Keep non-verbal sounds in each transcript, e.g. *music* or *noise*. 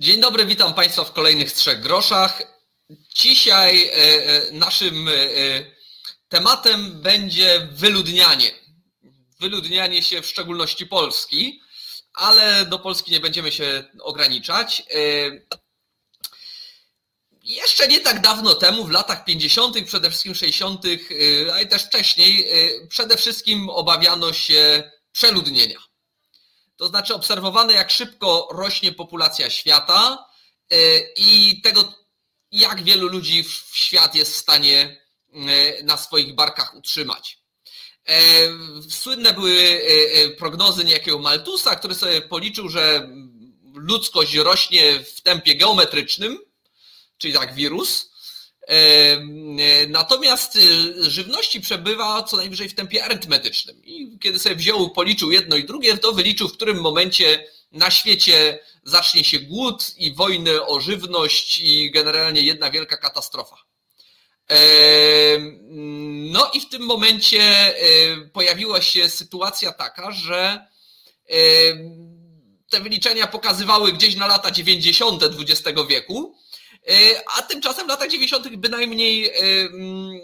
Dzień dobry, witam Państwa w kolejnych trzech groszach. Dzisiaj e, e, naszym e, tematem będzie wyludnianie. Wyludnianie się w szczególności Polski, ale do Polski nie będziemy się ograniczać. Jeszcze nie tak dawno temu, w latach 50., przede wszystkim 60., ale też wcześniej, przede wszystkim obawiano się przeludnienia. To znaczy obserwowane, jak szybko rośnie populacja świata e, i tego, jak wielu ludzi w świat jest w stanie e, na swoich barkach utrzymać. E, słynne były prognozy niejakiego Maltusa, który sobie policzył, że ludzkość rośnie w tempie geometrycznym, czyli tak wirus, Natomiast y, żywności przebywa co najwyżej w tempie arytmetycznym. I kiedy sobie wziął, policzył jedno i drugie, to wyliczył, w którym momencie na świecie zacznie się głód i wojny o żywność i generalnie jedna wielka katastrofa. No i w tym momencie pojawiła się sytuacja taka, że te wyliczenia pokazywały gdzieś na lata 90. XX wieku, E, a tymczasem w latach 90. bynajmniej e, mm,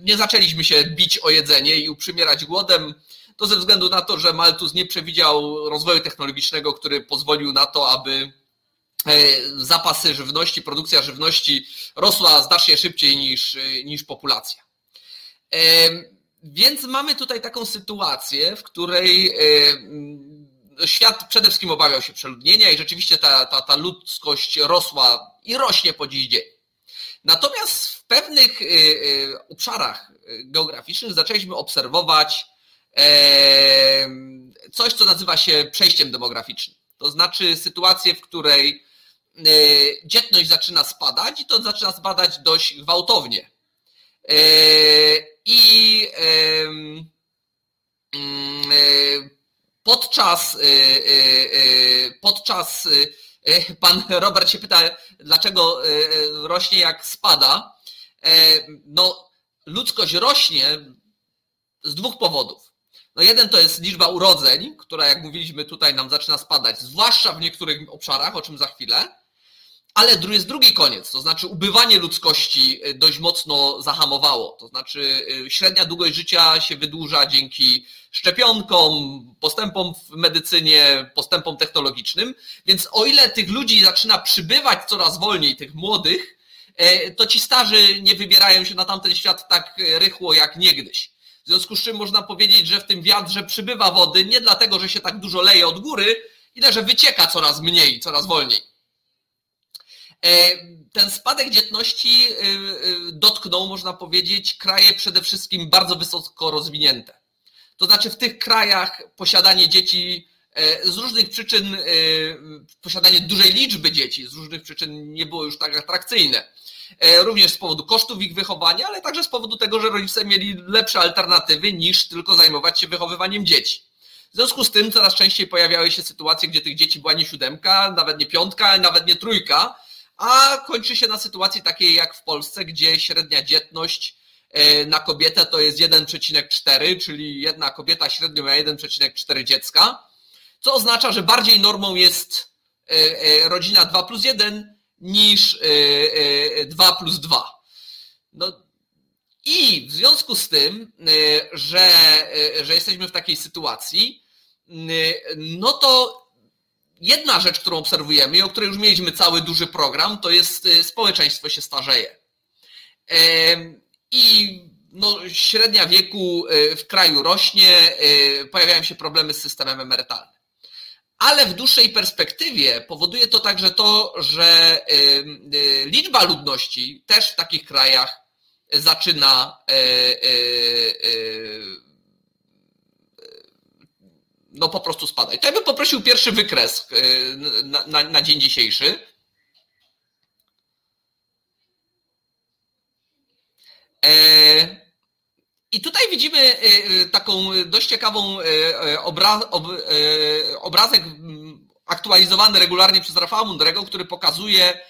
nie zaczęliśmy się bić o jedzenie i uprzymierać głodem. To ze względu na to, że Malthus nie przewidział rozwoju technologicznego, który pozwolił na to, aby e, zapasy żywności, produkcja żywności rosła znacznie szybciej niż, niż populacja. Więc mamy tutaj taką sytuację, w której świat przede wszystkim obawiał się przeludnienia i rzeczywiście ta, ta, ta ludzkość rosła i rośnie po dziś dzień. Natomiast w pewnych y, y, obszarach geograficznych zaczęliśmy obserwować coś, co nazywa się przejściem demograficznym. To znaczy sytuację, w której y, dzietność zaczyna spadać i to zaczyna spadać dość gwałtownie. I podczas, y, y, y, podczas pan Robert się pyta, dlaczego rośnie jak spada. E, no, ludzkość rośnie z dwóch powodów. No jeden to jest liczba urodzeń, która jak mówiliśmy tutaj nam zaczyna spadać, zwłaszcza w niektórych obszarach, o czym za chwilę ale jest drugi koniec, to znaczy ubywanie ludzkości y, dość mocno zahamowało. To znaczy y, średnia długość życia się wydłuża dzięki szczepionkom, postępom w medycynie, postępom technologicznym. Więc o ile tych ludzi zaczyna przybywać coraz wolniej, tych młodych, e, to ci starzy nie wybierają się na tamten świat tak rychło jak niegdyś. W związku z czym można powiedzieć, że w tym wiatrze przybywa wody nie dlatego, że się tak dużo leje od góry, ile że wycieka coraz mniej, coraz wolniej. E, ten spadek dzietności e, e, dotknął, można powiedzieć, kraje przede wszystkim bardzo wysoko rozwinięte. To znaczy w tych krajach posiadanie dzieci z różnych przyczyn, posiadanie dużej liczby dzieci z różnych przyczyn nie było już tak atrakcyjne. Również z powodu kosztów ich wychowania, ale także z powodu tego, że rodzice mieli lepsze alternatywy niż tylko zajmować się wychowywaniem dzieci. W związku z tym coraz częściej pojawiały się sytuacje, gdzie tych dzieci była nie siódemka, nawet nie piątka, nawet nie trójka, a kończy się na sytuacji takiej jak w Polsce, gdzie średnia dzietność e, na kobietę to jest 1,4, czyli jedna kobieta średnio ma 1,4 dziecka, co oznacza, że bardziej normą jest e, e, rodzina 2 plus 1 niż 2 plus 2. No, I w związku z tym, że, że jesteśmy w takiej sytuacji, no to jedna rzecz, którą obserwujemy i o której już mieliśmy cały duży program, to jest y, społeczeństwo się starzeje. I no, średnia wieku y, w kraju rośnie, y, pojawiają się problemy z systemem emerytalnym. Ale w dłuższej perspektywie powoduje to także to, że liczba ludności też w takich krajach zaczyna no po prostu spadać. To ja bym poprosił pierwszy wykres y, na, na, na dzień dzisiejszy. E, I tutaj widzimy y, taką dość ciekawą y, obrazek aktualizowany regularnie przez Rafała Mundrego, który pokazuje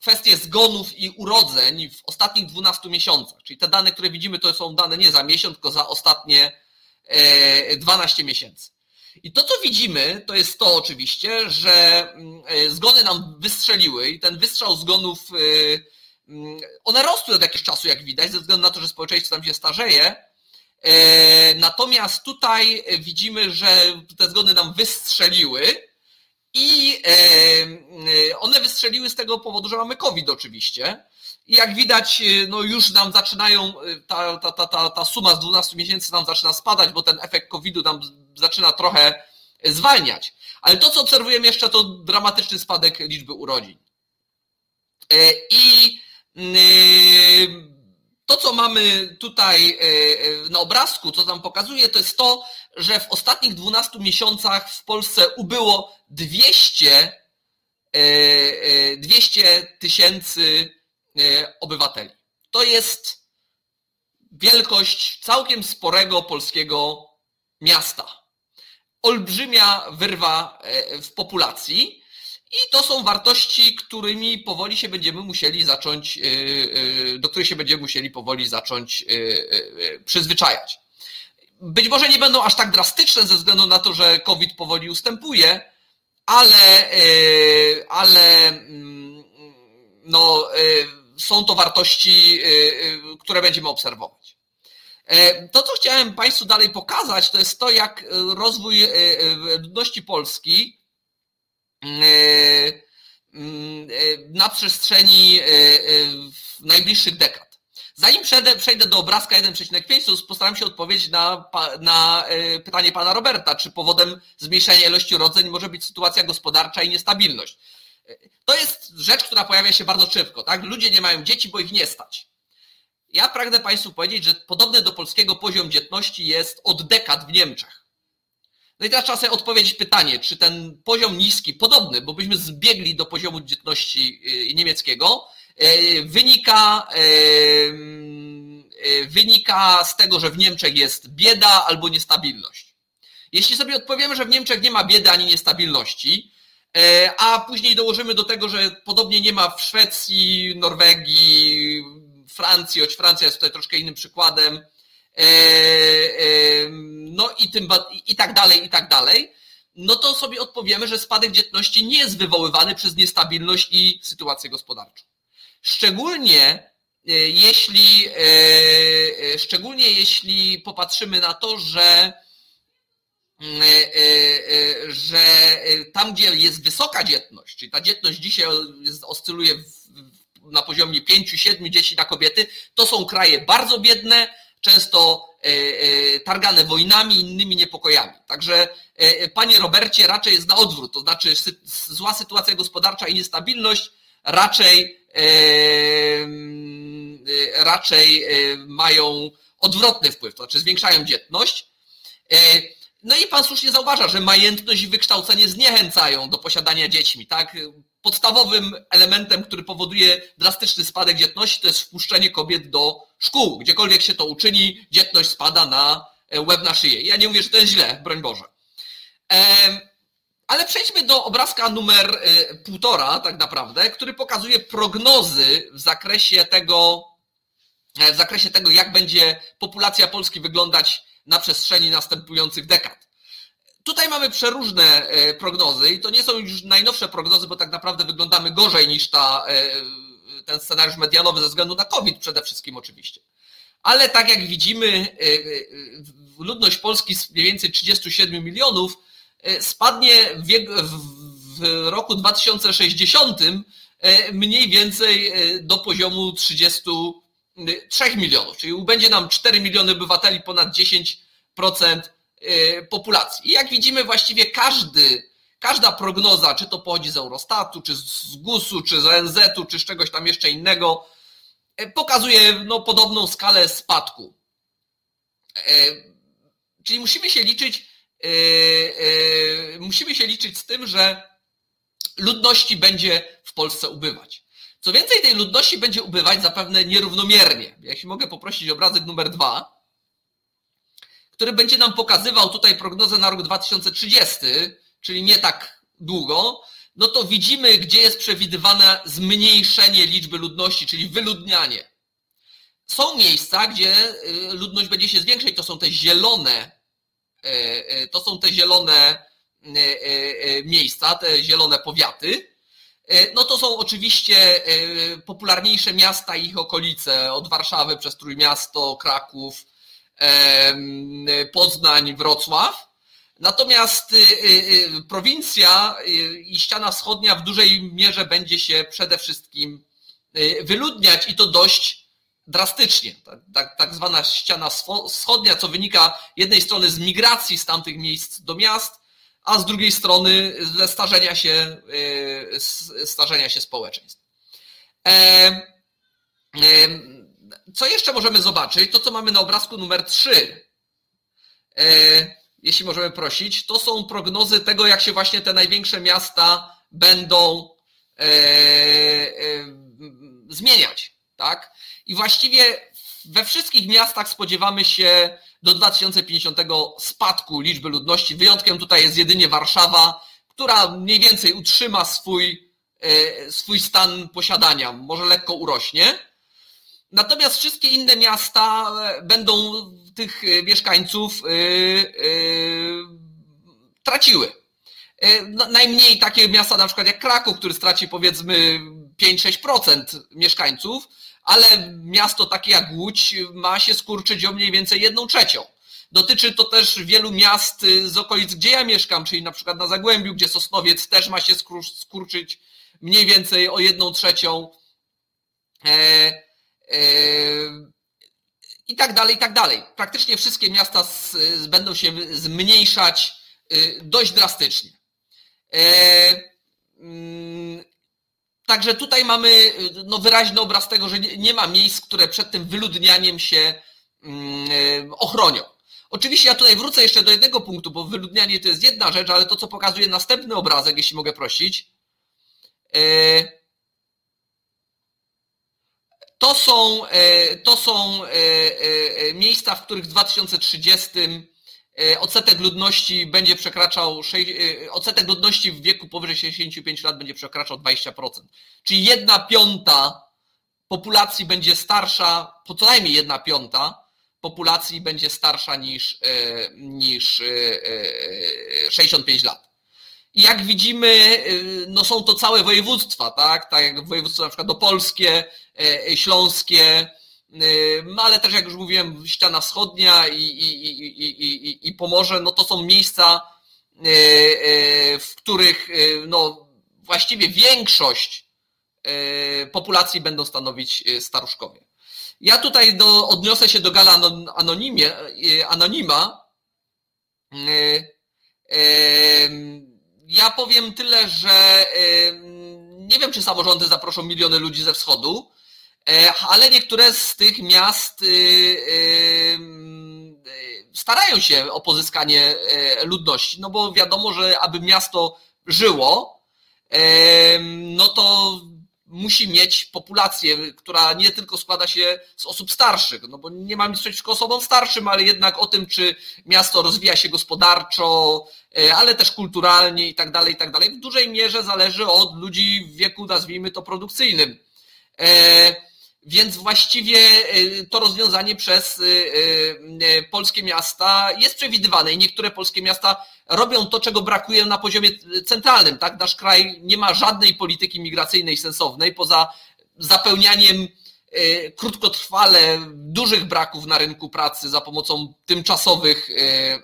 kwestie zgonów i urodzeń w ostatnich 12 miesiącach. Czyli te dane, które widzimy, to są dane nie za miesiąc, tylko za ostatnie 12 e, miesięcy. I to, co widzimy, to jest to oczywiście, że mm, zgony nam wystrzeliły i ten wystrzał zgonów, mm, one rosły od jakiegoś czasu, jak widać, ze względu na to, że społeczeństwo tam się starzeje. Natomiast tutaj widzimy, że te zgony nam wystrzeliły i one wystrzeliły z tego powodu, że mamy COVID oczywiście. I jak widać, no już nam zaczynają, ta, ta, ta, ta, ta suma z 12 miesięcy nam zaczyna spadać, bo ten efekt COVID-u nam zaczyna trochę zwalniać. Ale to, co obserwujemy jeszcze, to dramatyczny spadek liczby urodzin. E, I to, co mamy tutaj na obrazku, co nam pokazuje, to jest to, że w ostatnich 12 miesiącach w Polsce ubyło 200 200 tysięcy E, obywateli. To jest wielkość całkiem sporego polskiego miasta. Olbrzymia wyrwa e, w populacji i to są wartości, którymi powoli się będziemy musieli zacząć, e, do których się będziemy musieli powoli zacząć przyzwyczajać. Być może nie będą aż tak drastyczne ze względu na to, że COVID powoli ustępuje, ale, ale mm, no, są to wartości, y, y, które będziemy obserwować. E, to, co chciałem Państwu dalej pokazać, to jest to, jak rozwój y, ludności Polski na przestrzeni najbliższych dekad. Zanim przejdę, przejdę do obrazka 1,5, postaram się odpowiedzieć na, na pytanie pana Roberta, czy powodem zmniejszenia ilości urodzeń może być sytuacja gospodarcza i niestabilność. To jest rzecz, która pojawia się bardzo szybko. Tak? Ludzie nie mają dzieci, bo ich nie stać. Ja pragnę Państwu powiedzieć, że podobny do polskiego poziom dzietności jest od dekad w Niemczech. No i teraz trzeba sobie odpowiedzieć pytanie, czy ten poziom niski, podobny, bo byśmy zbiegli do poziomu dzietności y, niemieckiego, y, wynika, y, wynika z tego, że w Niemczech jest bieda albo niestabilność. Jeśli sobie odpowiemy, że w Niemczech nie ma biedy ani niestabilności, a później dołożymy do tego, że podobnie nie ma w Szwecji, Norwegii, Francji, choć Francja jest tutaj troszkę innym przykładem, no i, tym, i tak dalej, i tak dalej, no to sobie odpowiemy, że spadek dzietności nie jest wywoływany przez niestabilność i sytuację gospodarczą. Szczególnie jeśli, szczególnie jeśli popatrzymy na to, że E, e, e, że tam, gdzie jest wysoka dzietność, czyli ta dzietność dzisiaj oscyluje na poziomie 5-7 dzieci na kobiety, to są kraje bardzo biedne, często targane wojnami innymi niepokojami. Także panie Robercie, raczej jest na odwrót, to znaczy zła sytuacja gospodarcza i niestabilność raczej, raczej mają odwrotny wpływ, to znaczy zwiększają dzietność. No i pan słusznie zauważa, że majętność i wykształcenie zniechęcają do posiadania dziećmi. Tak? Podstawowym elementem, który powoduje drastyczny spadek dzietności, to jest wpuszczenie kobiet do szkół. Gdziekolwiek się to uczyni, dzietność spada na e, łeb na szyję. Ja nie mówię, że to jest źle, broń Boże. Ale przejdźmy do obrazka numer e, półtora, tak naprawdę, który pokazuje prognozy w zakresie tego, e, w zakresie tego, jak będzie populacja Polski wyglądać na przestrzeni następujących dekad. Tutaj mamy przeróżne prognozy i to nie są już najnowsze prognozy, bo tak naprawdę wyglądamy gorzej niż ta, ten scenariusz medianowy ze względu na COVID przede wszystkim oczywiście. Ale tak jak widzimy, e, ludność Polski z mniej więcej 37 milionów spadnie w, roku 2060 mniej więcej do poziomu 30 3 milionów, czyli będzie nam 4 miliony obywateli, ponad 10% y, populacji. I jak widzimy, właściwie każdy, każda prognoza, czy to pochodzi z Eurostatu, czy z GUS-u, czy z ONZ-u, czy z czegoś tam jeszcze innego, y, pokazuje no, podobną skalę spadku. Y, czyli musimy się liczyć, musimy się liczyć z tym, że ludności będzie w Polsce ubywać. Co więcej, tej ludności będzie ubywać zapewne nierównomiernie. Jeśli mogę poprosić obrazek numer dwa, który będzie nam pokazywał tutaj prognozę na rok 2030, czyli nie tak długo, no to widzimy, gdzie jest przewidywane zmniejszenie liczby ludności, czyli wyludnianie. Są miejsca, gdzie y, ludność będzie się zwiększać, to są te zielone To są te zielone miejsca, te zielone powiaty. No to są oczywiście popularniejsze miasta i ich okolice, od Warszawy przez Trójmiasto, Kraków, Poznań, Wrocław. Natomiast y, y, y, prowincja i ściana wschodnia w dużej mierze będzie się przede wszystkim wyludniać i to dość drastycznie. Tak, tak, tak zwana ściana wschodnia, co wynika jednej strony z migracji z tamtych miejsc do miast, a z drugiej strony ze starzenia się, starzenia się społeczeństw. Co jeszcze możemy zobaczyć? To, co mamy na obrazku numer 3 jeśli możemy prosić, to są prognozy tego, jak się właśnie te największe miasta będą e, e, zmieniać. Tak? I właściwie we wszystkich miastach spodziewamy się do 2050 spadku liczby ludności. Wyjątkiem tutaj jest jedynie Warszawa, która mniej więcej utrzyma swój, e, swój stan posiadania, może lekko urośnie. Natomiast wszystkie inne miasta będą tych e, mieszkańców e, e, traciły. No, najmniej takie miasta na przykład jak Kraków, który straci powiedzmy 5-6% mieszkańców, ale miasto takie jak Łódź ma się skurczyć o mniej więcej jedną trzecią. Dotyczy to też wielu miast z okolic, gdzie ja mieszkam, czyli na przykład na Zagłębiu, gdzie Sosnowiec też ma się skurczyć mniej więcej o jedną trzecią i tak dalej, i tak dalej. Praktycznie wszystkie miasta będą się zmniejszać y, dość drastycznie. E, mm, także tutaj mamy y, no, wyraźny obraz tego, że nie ma miejsc, które przed tym wyludnianiem się mm, y, ochronią. Oczywiście ja tutaj wrócę jeszcze do jednego punktu, bo wyludnianie to jest jedna rzecz, ale to, co pokazuje następny obrazek, jeśli mogę prosić, e, to są, e, to są e, e, miejsca, w których w 2030 odsetek ludności będzie przekraczał, odsetek ludności w wieku powyżej 65 lat będzie przekraczał 20%. Czyli jedna piąta populacji będzie starsza, po co najmniej jedna piąta populacji będzie starsza niż, niż 65 lat. I jak widzimy, no są to całe województwa, tak? Tak jak województwo na przykład opolskie, E, śląskie, e, ale też jak już mówiłem, ściana wschodnia i, i, i, i, Pomorze, no to są miejsca, e, w których no, właściwie większość populacji będą stanowić staruszkowie. Ja tutaj do, odniosę się do gala anonimie, anonima. Ja powiem tyle, że nie wiem, czy samorządy zaproszą miliony ludzi ze wschodu, E, ale niektóre z tych miast y, y, starają się o pozyskanie e, ludności, no bo wiadomo, że aby miasto żyło, no to musi mieć populację, która nie tylko składa się z osób starszych, no bo nie mam nic przeciwko osobom starszym, ale jednak o tym, czy miasto rozwija się gospodarczo, ale też kulturalnie i tak dalej, i tak dalej, w dużej mierze zależy od ludzi w wieku, nazwijmy to, produkcyjnym. Więc właściwie y, to rozwiązanie przez polskie miasta jest przewidywane i niektóre polskie miasta robią to, czego brakuje na poziomie centralnym. Tak? Nasz kraj nie ma żadnej polityki migracyjnej sensownej poza zapełnianiem krótkotrwale dużych braków na rynku pracy za pomocą tymczasowych,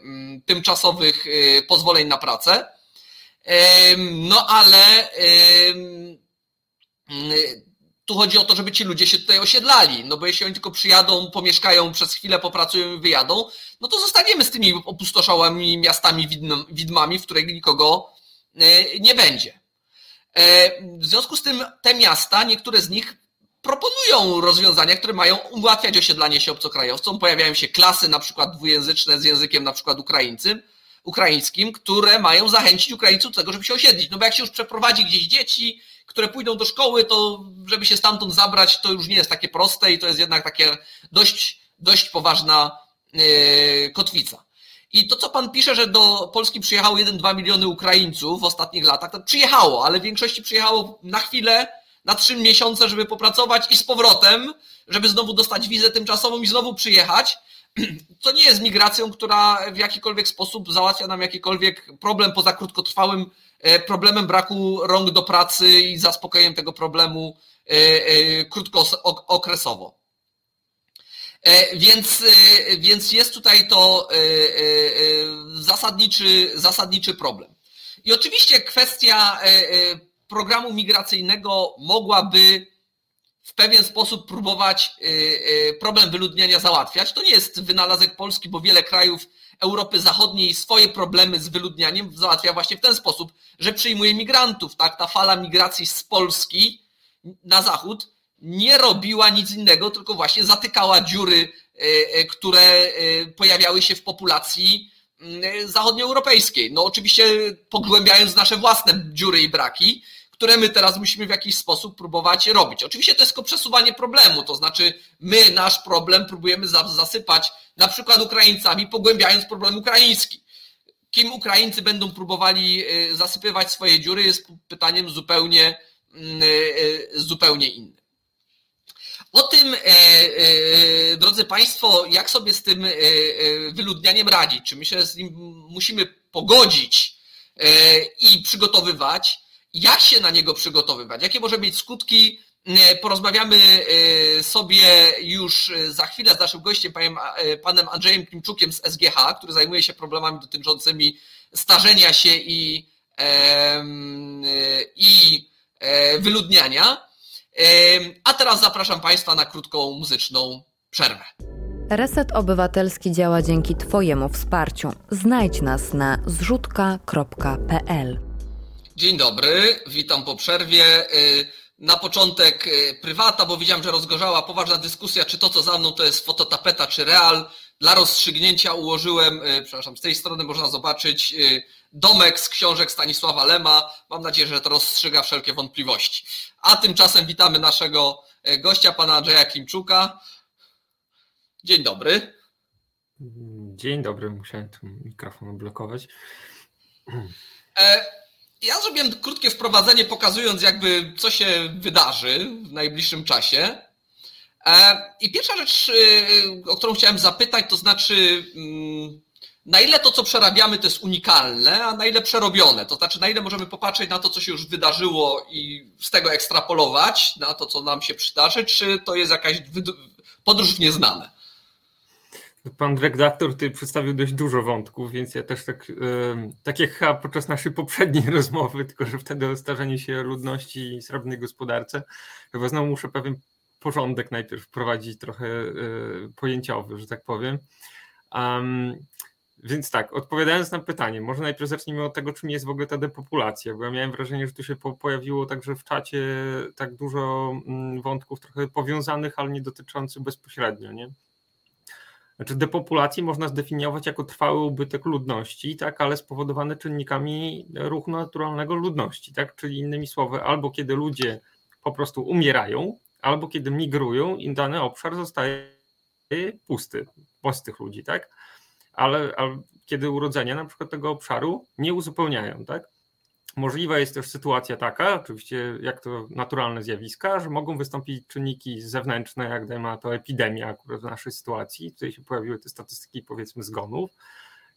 mm, tymczasowych pozwoleń na pracę. No ale tu chodzi o to, żeby ci ludzie się tutaj osiedlali, no bo jeśli oni tylko przyjadą, pomieszkają przez chwilę, popracują i wyjadą, no to zostaniemy z tymi opustoszałymi miastami widmami, w których nikogo nie będzie. E, w związku z tym te miasta, niektóre z nich proponują rozwiązania, które mają ułatwiać osiedlanie się obcokrajowcom. Pojawiają się klasy na przykład dwujęzyczne z językiem na przykład ukraińcym, ukraińskim, które mają zachęcić Ukraińców do tego, żeby się osiedlić. No bo jak się już przeprowadzi gdzieś dzieci, które pójdą do szkoły, to żeby się stamtąd zabrać, to już nie jest takie proste i to jest jednak takie dość, dość poważna e, kotwica. I to, co pan pisze, że do Polski przyjechało 1-2 miliony Ukraińców w ostatnich latach, to przyjechało, ale w większości przyjechało na chwilę, na trzy miesiące, żeby popracować i z powrotem, żeby znowu dostać wizę tymczasową i znowu przyjechać. *clears throat* co nie jest migracją, która w jakikolwiek sposób załatwia nam jakikolwiek problem poza krótkotrwałym problemem braku rąk do pracy i zaspokojeniem tego problemu krótkookresowo. Więc, więc jest tutaj to zasadniczy, zasadniczy problem. I oczywiście kwestia programu migracyjnego mogłaby w pewien sposób próbować y, y, problem wyludniania załatwiać. To nie jest wynalazek Polski, bo wiele krajów Europy Zachodniej swoje problemy z wyludnianiem załatwia właśnie w ten sposób, że przyjmuje migrantów. Tak? Ta fala migracji z Polski na zachód nie robiła nic innego, tylko właśnie zatykała dziury, y, które pojawiały się w populacji zachodnioeuropejskiej. No oczywiście pogłębiając nasze własne dziury i braki, które my teraz musimy w jakiś sposób próbować robić. Oczywiście to jest tylko przesuwanie problemu, to znaczy my nasz problem próbujemy zasypać na przykład Ukraińcami, pogłębiając problem ukraiński. Kim Ukraińcy będą próbowali y, zasypywać swoje dziury jest pytaniem zupełnie, mm, y, y, zupełnie innym. O tym, e, e, drodzy Państwo, jak sobie z tym e, wyludnianiem radzić, czy my się z nim musimy pogodzić i przygotowywać, jak się na niego przygotowywać, jakie może mieć skutki. E, porozmawiamy e, sobie już e, za chwilę z naszym gościem, panem Andrzejem Klimczukiem z SGH, który zajmuje się problemami dotyczącymi starzenia się i, i wyludniania. A teraz zapraszam Państwa na krótką muzyczną przerwę. Reset Obywatelski działa dzięki Twojemu wsparciu. Znajdź nas na zrzutka.pl. Dzień dobry, witam po przerwie. Y, na początek y, prywata, bo widziałem, że rozgorzała poważna dyskusja, czy to, co za mną, to jest fototapeta, czy real. Dla rozstrzygnięcia ułożyłem, y, przepraszam, z tej strony można zobaczyć domek z książek Stanisława Lema. Mam nadzieję, że to rozstrzyga wszelkie wątpliwości. A tymczasem witamy naszego gościa, pana Andrzeja Kimczuka. Dzień dobry. Dzień dobry, musiałem ten mikrofon odblokować. E, ja zrobiłem krótkie wprowadzenie, pokazując jakby co się wydarzy w najbliższym czasie. E, I pierwsza rzecz, y, o którą chciałem zapytać, to znaczy, mm, na ile to, co przerabiamy, to jest unikalne, a na ile przerobione? To znaczy, na ile możemy popatrzeć na to, co się już wydarzyło i z tego ekstrapolować na to, co nam się przydarzy, czy to jest jakaś podróż w nieznane? Pan redaktor tutaj przedstawił dość dużo wątków, więc ja też tak, tak jak chyba podczas naszej poprzedniej *laughs* rozmowy, tylko że wtedy o starzeniu się ludności i srebrnej gospodarce, chyba znowu muszę pewien porządek najpierw wprowadzić trochę e, pojęciowy, że tak powiem. Um, więc tak, odpowiadając na pytanie, może najpierw zacznijmy od tego, czym jest w ogóle ta depopulacja, bo ja miałem wrażenie, że tu się pojawiło także w czacie tak dużo mm, wątków trochę powiązanych, ale nie dotyczących bezpośrednio, nie? Znaczy depopulacji można zdefiniować jako trwały ubytek ludności, tak, ale spowodowany czynnikami ruchu naturalnego ludności, tak, czyli innymi słowy, albo kiedy ludzie po prostu umierają, albo kiedy migrują i dany obszar zostaje pusty, pustych ludzi, tak, ale, ale kiedy urodzenia na przykład tego obszaru nie uzupełniają, tak. Możliwa jest też sytuacja taka, oczywiście jak to naturalne zjawiska, że mogą wystąpić czynniki zewnętrzne, jak dajmy to epidemia akurat w naszej sytuacji, tutaj się pojawiły te statystyki powiedzmy zgonów,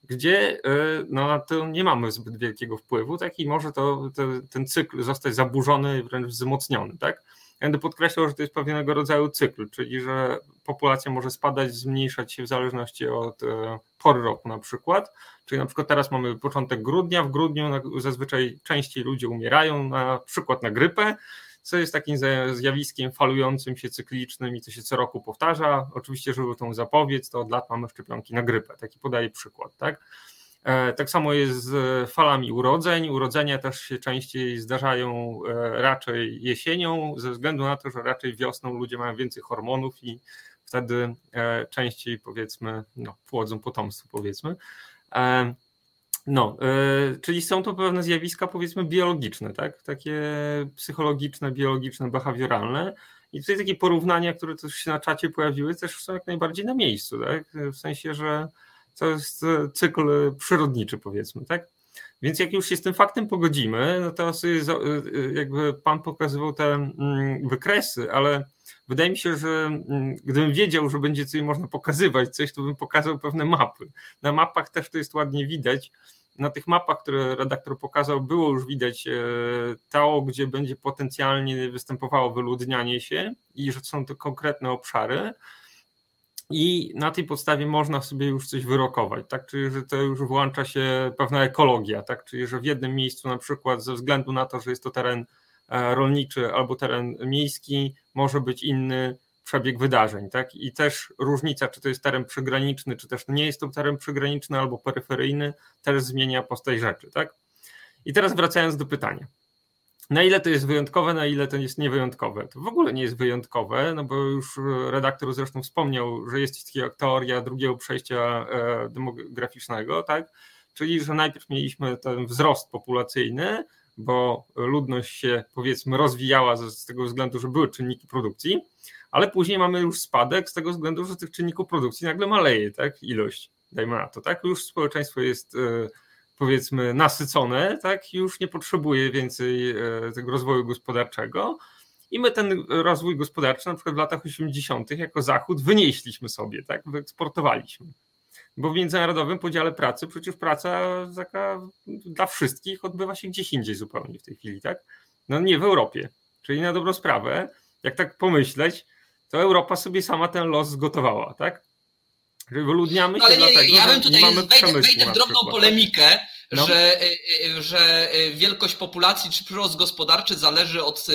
gdzie e, no, na to nie mamy zbyt wielkiego wpływu, tak i może to, to, ten cykl zostać zaburzony, wręcz wzmocniony, tak? Będę podkreślał, że to jest pewnego rodzaju cykl, czyli że populacja może spadać, zmniejszać się w zależności od e, pory roku na przykład. Czyli na przykład teraz mamy początek grudnia, w grudniu zazwyczaj częściej ludzie umierają na przykład na grypę, co jest takim zjawiskiem falującym się, cyklicznym i co się co roku powtarza. Oczywiście, żeby tą zapowiedz, to od lat mamy szczepionki na grypę. Taki podaję przykład, tak? E, tak samo jest z falami urodzeń. Urodzenia też się częściej zdarzają e, raczej jesienią, ze względu na to, że raczej wiosną ludzie mają więcej hormonów i wtedy e, częściej powiedzmy, no, płodzą potomstwo powiedzmy. No, czyli są to pewne zjawiska powiedzmy biologiczne, tak? Takie psychologiczne, biologiczne, behawioralne. I tutaj takie porównania, które też się na czacie pojawiły, też są jak najbardziej na miejscu, tak? W sensie, że to jest e, cykl przyrodniczy, powiedzmy, tak? Więc jak już się z tym faktem pogodzimy, no to e, e, jakby pan pokazywał te mm, wykresy, ale wydaje mi się, że mm, gdybym wiedział, że będzie coś można pokazywać coś, to bym pokazał pewne mapy. Na mapach też to jest ładnie widać. Na tych mapach, które redaktor pokazał, było już widać e, to, gdzie będzie potencjalnie występowało wyludnianie się i że są to konkretne obszary i na tej podstawie można sobie już coś wyrokować, tak? Czyli że to już włącza się pewna ekologia, tak? Czyli że w jednym miejscu na przykład ze względu na to, że jest to teren e, rolniczy albo teren miejski, może być inny przebieg wydarzeń, tak? I też różnica, czy to jest teren przygraniczny, czy też nie jest to teren przygraniczny albo peryferyjny, też zmienia postać rzeczy, tak? I teraz wracając do pytania na ile to jest wyjątkowe, na ile to jest niewyjątkowe. To w ogóle nie jest wyjątkowe, no bo już redaktor zresztą wspomniał, że jest takiego teoria drugiego przejścia e, demograficznego, tak? Czyli, że najpierw mieliśmy ten wzrost populacyjny, bo ludność się powiedzmy rozwijała z tego względu, że były czynniki produkcji, ale później mamy już spadek z tego względu, że tych czynników produkcji nagle maleje, tak? Ilość, dajmy na to, tak? Już społeczeństwo jest e, powiedzmy nasycone, tak, już nie potrzebuje więcej e, tego rozwoju gospodarczego. I my ten rozwój gospodarczy na przykład w latach 80. jako Zachód wynieśliśmy sobie, tak, wyeksportowaliśmy. Bo w międzynarodowym podziale pracy przecież praca taka dla wszystkich odbywa się gdzieś indziej zupełnie w tej chwili, tak? No nie w Europie. Czyli na dobrą sprawę, jak tak pomyśleć, to Europa sobie sama ten los zgotowała, tak? Wyludniamy się no, ale nie, dlatego, ja bym tutaj wejdę, wejdę w drobną polemikę, no. że, y, y, że y, wielkość populacji czy przyrost gospodarczy zależy od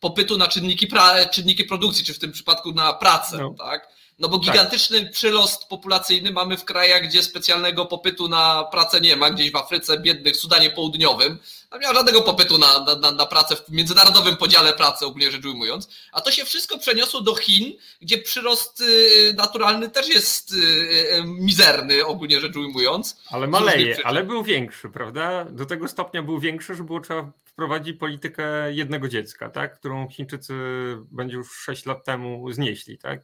popytu na czynniki, pra, czynniki produkcji, czy w tym przypadku na pracę. No. Tak? No bo tak. gigantyczny tak. przyrost populacyjny mamy w krajach, gdzie specjalnego popytu na pracę nie ma, gdzieś w Afryce biednych, w Sudanie Południowym. Tam nie ma żadnego popytu na, na, na pracę w międzynarodowym podziale pracy, ogólnie rzecz ujmując. A to się wszystko przeniosło do Chin, gdzie przyrost y, naturalny też jest y, y, mizerny, ogólnie rzecz ujmując. Ale maleje, ale był większy, prawda? Do tego stopnia był większy, że było trzeba wprowadzić politykę jednego dziecka, tak? którą Chińczycy będzie już 6 lat temu znieśli. Tak?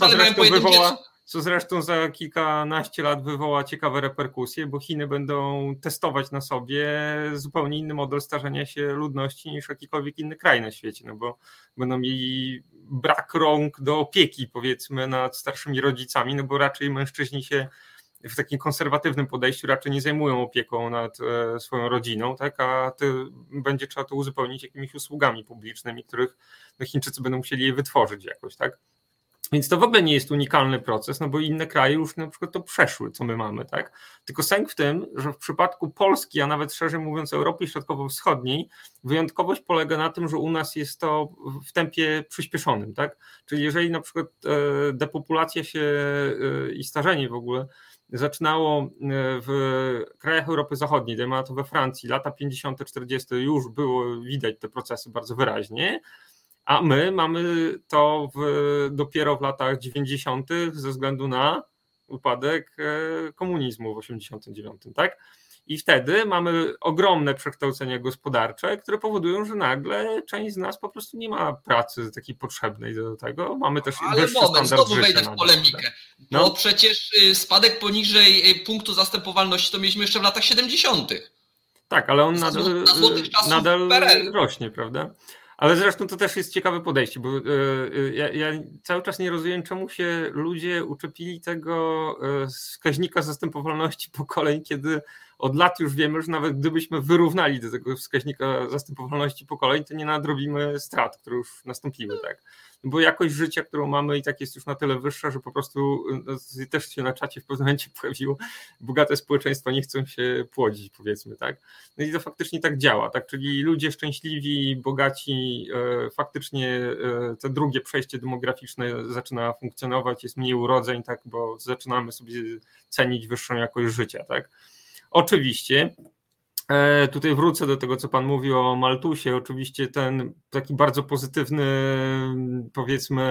Ale mają po jednym wywoła, Co zresztą za kilkanaście lat wywoła ciekawe reperkusje, bo Chiny będą testować na sobie zupełnie inny model starzenia się ludności niż jakikolwiek inny kraj na świecie, no bo będą mieli brak rąk do opieki powiedzmy nad starszymi rodzicami, no bo raczej mężczyźni się w takim konserwatywnym podejściu raczej nie zajmują opieką nad e, swoją rodziną, tak, a ty, będzie trzeba to uzupełnić jakimiś usługami publicznymi, których no, Chińczycy będą musieli je wytworzyć jakoś, tak. Więc to w ogóle nie jest unikalny proces, no bo inne kraje już na przykład to przeszły, co my mamy, tak? Tylko sęk w tym, że w przypadku Polski, a nawet szerzej mówiąc Europy Środkowo-Wschodniej, wyjątkowość polega na tym, że u nas jest to w tempie przyspieszonym, tak? Czyli jeżeli na przykład e, depopulacja się e, i starzenie w ogóle zaczynało e, w krajach Europy Zachodniej, dajmy na to we Francji, lata 50., 40. już było widać te procesy bardzo wyraźnie, a my mamy to w, dopiero w latach 90. ze względu na upadek e, komunizmu w 89, tak? I wtedy mamy ogromne przekształcenia gospodarcze, które powodują, że nagle część z nas po prostu nie ma pracy takiej potrzebnej do tego. Mamy też Ale moment, znowu wejdę w polemikę. No. Bo przecież y, spadek poniżej y, punktu zastępowalności to mieliśmy jeszcze w latach 70. Tak, ale on nadal, nadal rośnie, prawda? Ale zresztą to też jest ciekawe podejście, bo e, e, ja, ja, cały czas nie rozumiem, czemu się ludzie uczepili tego e, wskaźnika zastępowalności *laughs* pokoleń, kiedy od lat już wiemy, że nawet gdybyśmy wyrównali do tego wskaźnika zastępowalności pokoleń, to nie nadrobimy strat, które już nastąpiły, tak? Bo jakość życia, którą mamy i tak jest już na tyle wyższa, że po prostu no, też się na czacie w pewnym momencie *laughs* pojawiło, bogate społeczeństwa nie chcą się płodzić, powiedzmy, tak? No i to faktycznie tak działa, tak? Czyli ludzie szczęśliwi, bogaci, e, faktycznie e, to drugie przejście demograficzne zaczyna funkcjonować, jest mniej urodzeń, tak? Bo zaczynamy sobie cenić wyższą jakość życia, tak? Oczywiście. E, tutaj wrócę do tego, co Pan mówił o Maltusie. Oczywiście ten taki bardzo pozytywny, powiedzmy,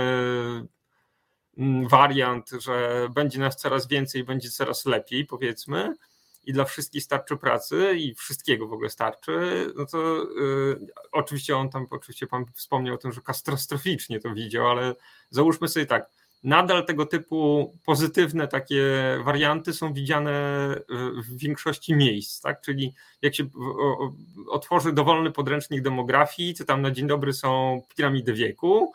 mm, wariant, że będzie nas coraz więcej, będzie coraz lepiej, powiedzmy, i dla wszystkich starczy pracy i wszystkiego w ogóle starczy, no to y, oczywiście on tam, oczywiście Pan wspomniał o tym, że katastroficznie to widział, ale załóżmy sobie tak, nadal tego typu pozytywne takie warianty są widziane w większości miejsc, tak? Czyli jak się otworzy dowolny podręcznik demografii, to tam na dzień dobry są piramidy wieku,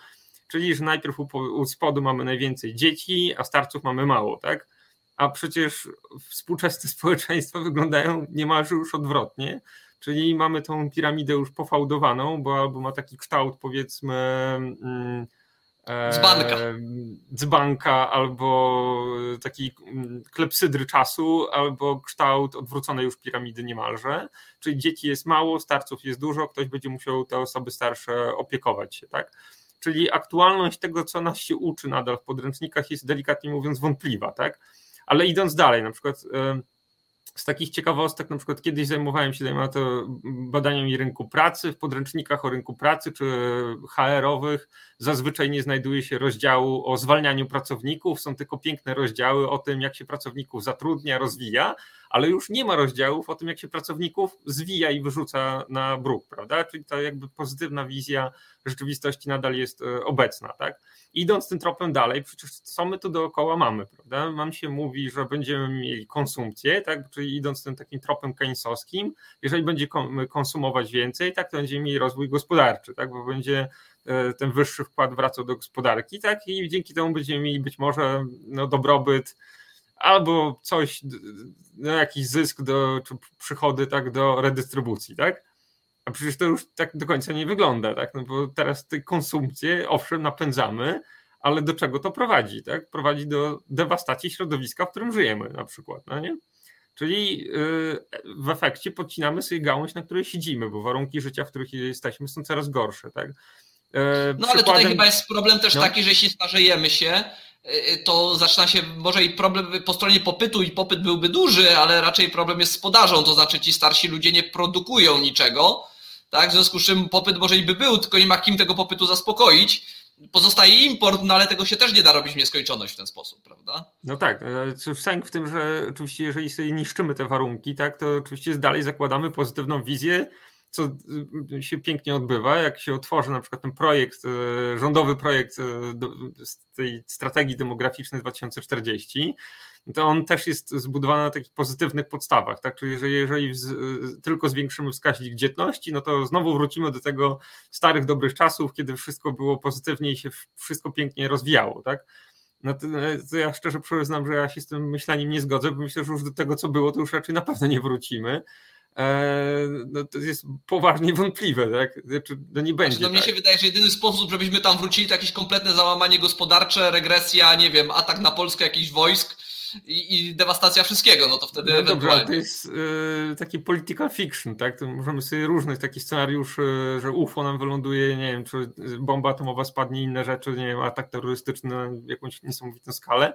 Czyli, że najpierw u, spodu mamy najwięcej dzieci, a starców mamy mało, tak? A przecież współczesne *laughs* społeczeństwa wyglądają niemalże już odwrotnie, czyli mamy tą piramidę już pofałdowaną, bo albo ma taki kształt powiedzmy mm, dzbanka. dzbanka albo taki mm, klepsydry czasu, albo kształt odwróconej już piramidy niemalże. Czyli dzieci jest mało, starców jest dużo, ktoś będzie musiał te osoby starsze opiekować się, tak? Czyli aktualność tego, co nas się uczy nadal w podręcznikach jest delikatnie mówiąc wątpliwa, tak? Ale idąc dalej, na przykład z takich ciekawostek, na przykład kiedyś zajmowałem się zajmowałem to badaniem rynku pracy. W podręcznikach o rynku pracy czy HR-owych zazwyczaj nie znajduje się rozdziału o zwalnianiu pracowników, są tylko piękne rozdziały o tym, jak się pracowników zatrudnia, rozwija, ale już nie ma rozdziałów o tym, jak się pracowników zwija i wyrzuca na bruk, prawda? Czyli ta jakby pozytywna wizja rzeczywistości nadal jest e, obecna, tak? Idąc tym tropem dalej, przecież co my tu dookoła mamy, prawda? Mam się mówi, że będziemy mieli konsumpcję, tak? Czyli idąc tym takim tropem keynesowskim, jeżeli będzie konsumować więcej, tak, to będziemy mieli rozwój gospodarczy, tak? Bo będzie e, ten wyższy wkład wracał do gospodarki, tak? I dzięki temu będziemy mieli być może no, dobrobyt, albo coś, no, jakiś zysk do, czy przychody tak do redystrybucji, tak? A przecież to już tak do końca nie wygląda, tak? No bo teraz tę konsumpcję, owszem, napędzamy, ale do czego to prowadzi, tak? Prowadzi do dewastacji środowiska, w którym żyjemy na przykład, no nie? Czyli y, w efekcie podcinamy sobie gałąź, na której siedzimy, bo warunki życia, w których jesteśmy, są coraz gorsze, tak? E, no ale tutaj chyba jest problem też no. taki, że jeśli starzejemy się, to zaczyna się może i problem po stronie popytu i popyt byłby duży, ale raczej problem jest z podażą, to znaczy ci starsi ludzie nie produkują niczego, tak? W związku z czym popyt może i by był, tylko nie ma kim tego popytu zaspokoić. Pozostaje import, no ale tego się też nie da robić w nieskończoność w ten sposób, prawda? No tak, e, sęk w tym, że oczywiście jeżeli sobie niszczymy te warunki, tak, to oczywiście dalej zakładamy pozytywną wizję co y, się pięknie odbywa, jak się otworzy na przykład ten projekt, y, rządowy projekt y, z tej strategii demograficznej 2040, to on też jest zbudowany na takich pozytywnych podstawach, tak? Czyli że jeżeli tylko zwiększymy wskaźnik dzietności, no to znowu wrócimy do tego starych, dobrych czasów, kiedy wszystko było pozytywnie i się wszystko pięknie rozwijało, tak? No to, to ja szczerze przyznam, że ja się z tym myśleniem nie zgodzę, bo myślę, że już do tego, co było, to już raczej na pewno nie wrócimy. E, no to jest poważnie wątpliwe, tak? Znaczy, no nie będzie. Znaczy, no tak. mnie się wydaje, że jedyny sposób, żebyśmy tam wrócili, to jakieś kompletne załamanie gospodarcze, regresja, nie wiem, atak na Polskę jakichś wojsk i, i dewastacja wszystkiego, no to wtedy no Dobra, to jest y, taki political fiction, tak? To możemy sobie różnych takich scenariuszy, że UFO nam wyląduje, nie wiem, czy bomba atomowa spadnie, inne rzeczy, nie wiem, atak terrorystyczny na jakąś niesamowitą skalę.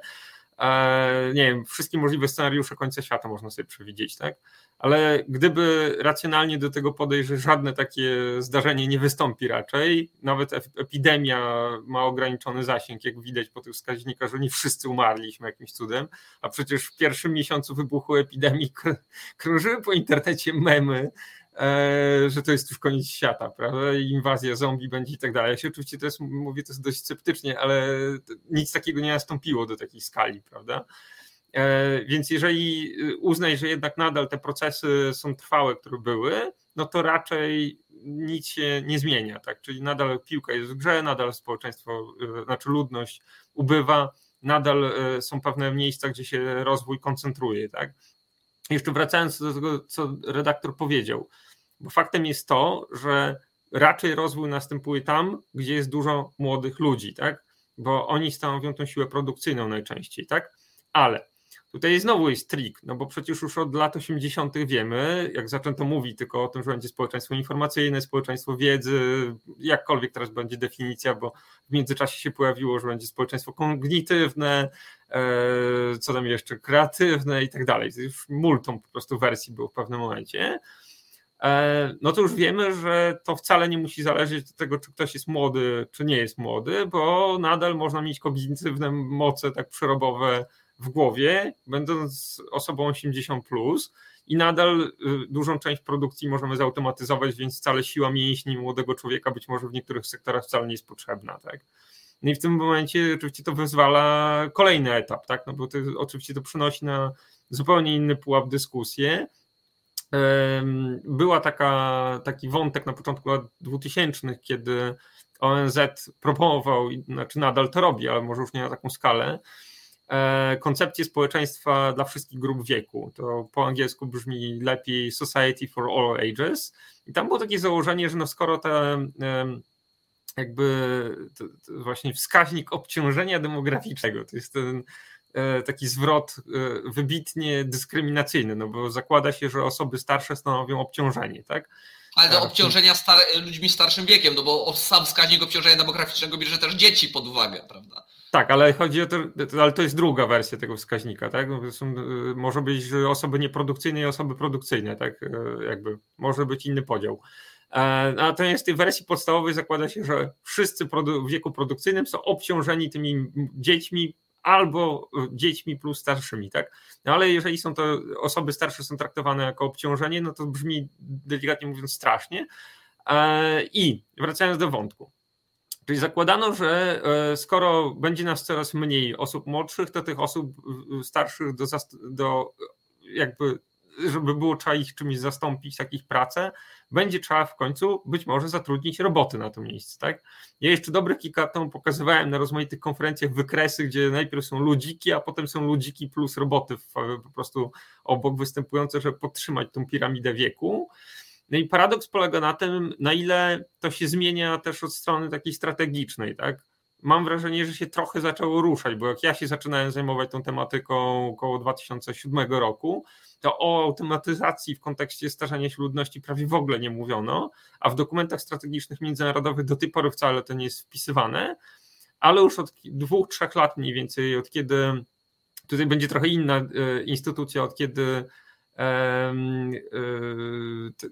E, nie wiem, wszystkie możliwe scenariusze końca świata można sobie przewidzieć, tak? ale gdyby racjonalnie do tego podejść, że żadne takie zdarzenie nie wystąpi raczej, nawet epidemia ma ograniczony zasięg, jak widać po tych wskaźnikach, że nie wszyscy umarliśmy jakimś cudem, a przecież w pierwszym miesiącu wybuchu epidemii krążyły po internecie memy, że to jest już koniec świata, prawda? Inwazja zombie będzie i tak dalej. Ja się oczywiście jest, mówię to dość sceptycznie, ale nic takiego nie nastąpiło do takiej skali, prawda? E, więc jeżeli y, uznaj, że jednak nadal te procesy są trwałe, które były, no to raczej nic się nie zmienia, tak? Czyli nadal piłka jest w grze, nadal społeczeństwo, y, znaczy ludność ubywa, nadal y, są pewne miejsca, gdzie się rozwój koncentruje, tak? Jeszcze wracając do tego, co redaktor powiedział, bo faktem jest to, że raczej rozwój następuje tam, gdzie jest dużo młodych ludzi, tak? Bo oni stanowią tą siłę produkcyjną najczęściej, tak? Ale Tutaj znowu jest trik, no bo przecież już od lat 80. wiemy, jak zaczęto mówić tylko o tym, że będzie społeczeństwo informacyjne, społeczeństwo wiedzy, jakkolwiek teraz będzie definicja, bo w międzyczasie się pojawiło, że będzie społeczeństwo kognitywne, co tam jeszcze, kreatywne i tak dalej. Już multum po prostu wersji było w pewnym momencie. E, no to już wiemy, że to wcale nie musi zależeć od tego, czy ktoś jest młody, czy nie jest młody, bo nadal można mieć kognitywne moce tak przerobowe w głowie, będąc osobą 80 plus i nadal y, dużą część produkcji możemy zautomatyzować, więc wcale siła mięśni młodego człowieka być może w niektórych sektorach wcale nie jest potrzebna, tak? No i w tym momencie oczywiście to wyzwala kolejny etap, tak? No bo to, oczywiście to przynosi na zupełnie inny pułap dyskusję, była taka, taki wątek na początku lat 2000, kiedy ONZ proponował, znaczy nadal to robi, ale może już nie na taką skalę, koncepcję społeczeństwa dla wszystkich grup wieku. To po angielsku brzmi lepiej Society for All Ages. I tam było takie założenie, że no skoro te jakby to, to właśnie wskaźnik obciążenia demograficznego, to jest ten e, taki zwrot e, wybitnie dyskryminacyjny, no bo zakłada się, że osoby starsze stanowią obciążenie, tak? Ale do obciążenia star ludźmi starszym wiekiem, no bo sam wskaźnik obciążenia demograficznego bierze też dzieci pod uwagę, prawda? Tak, ale chodzi o to, ale to jest druga wersja tego wskaźnika, tak? Są, y, może być osoby nieprodukcyjne i osoby produkcyjne, tak? Y, jakby może być inny podział. E, natomiast w wersji podstawowej zakłada się, że wszyscy w wieku produkcyjnym są obciążeni tymi dziećmi albo y, dziećmi plus starszymi, tak? No ale jeżeli są to osoby starsze są traktowane jako obciążenie, no to brzmi delikatnie mówiąc strasznie. E, I wracając do wątku. Czyli zakładano, że e, skoro będzie nas coraz mniej osób młodszych, to tych osób starszych do, do jakby, żeby było trzeba ich czymś zastąpić, takich pracę, będzie trzeba w końcu być może zatrudnić roboty na to miejsce. Tak? Ja jeszcze dobrych kilka lat temu pokazywałem na rozmaitych konferencjach wykresy, gdzie najpierw są ludziki, a potem są ludziki plus roboty po prostu obok występujące, żeby podtrzymać tą piramidę wieku. No i paradoks polega na tym, na ile to się zmienia też od strony takiej strategicznej, tak? Mam wrażenie, że się trochę zaczęło ruszać, bo jak ja się zaczynałem zajmować tą tematyką około 2007 roku, to o automatyzacji w kontekście starzenia się ludności prawie w ogóle nie mówiono, a w dokumentach strategicznych międzynarodowych do tej pory wcale to nie jest wpisywane, ale już od dwóch, trzech lat mniej więcej, od kiedy tutaj będzie trochę inna e, instytucja, od kiedy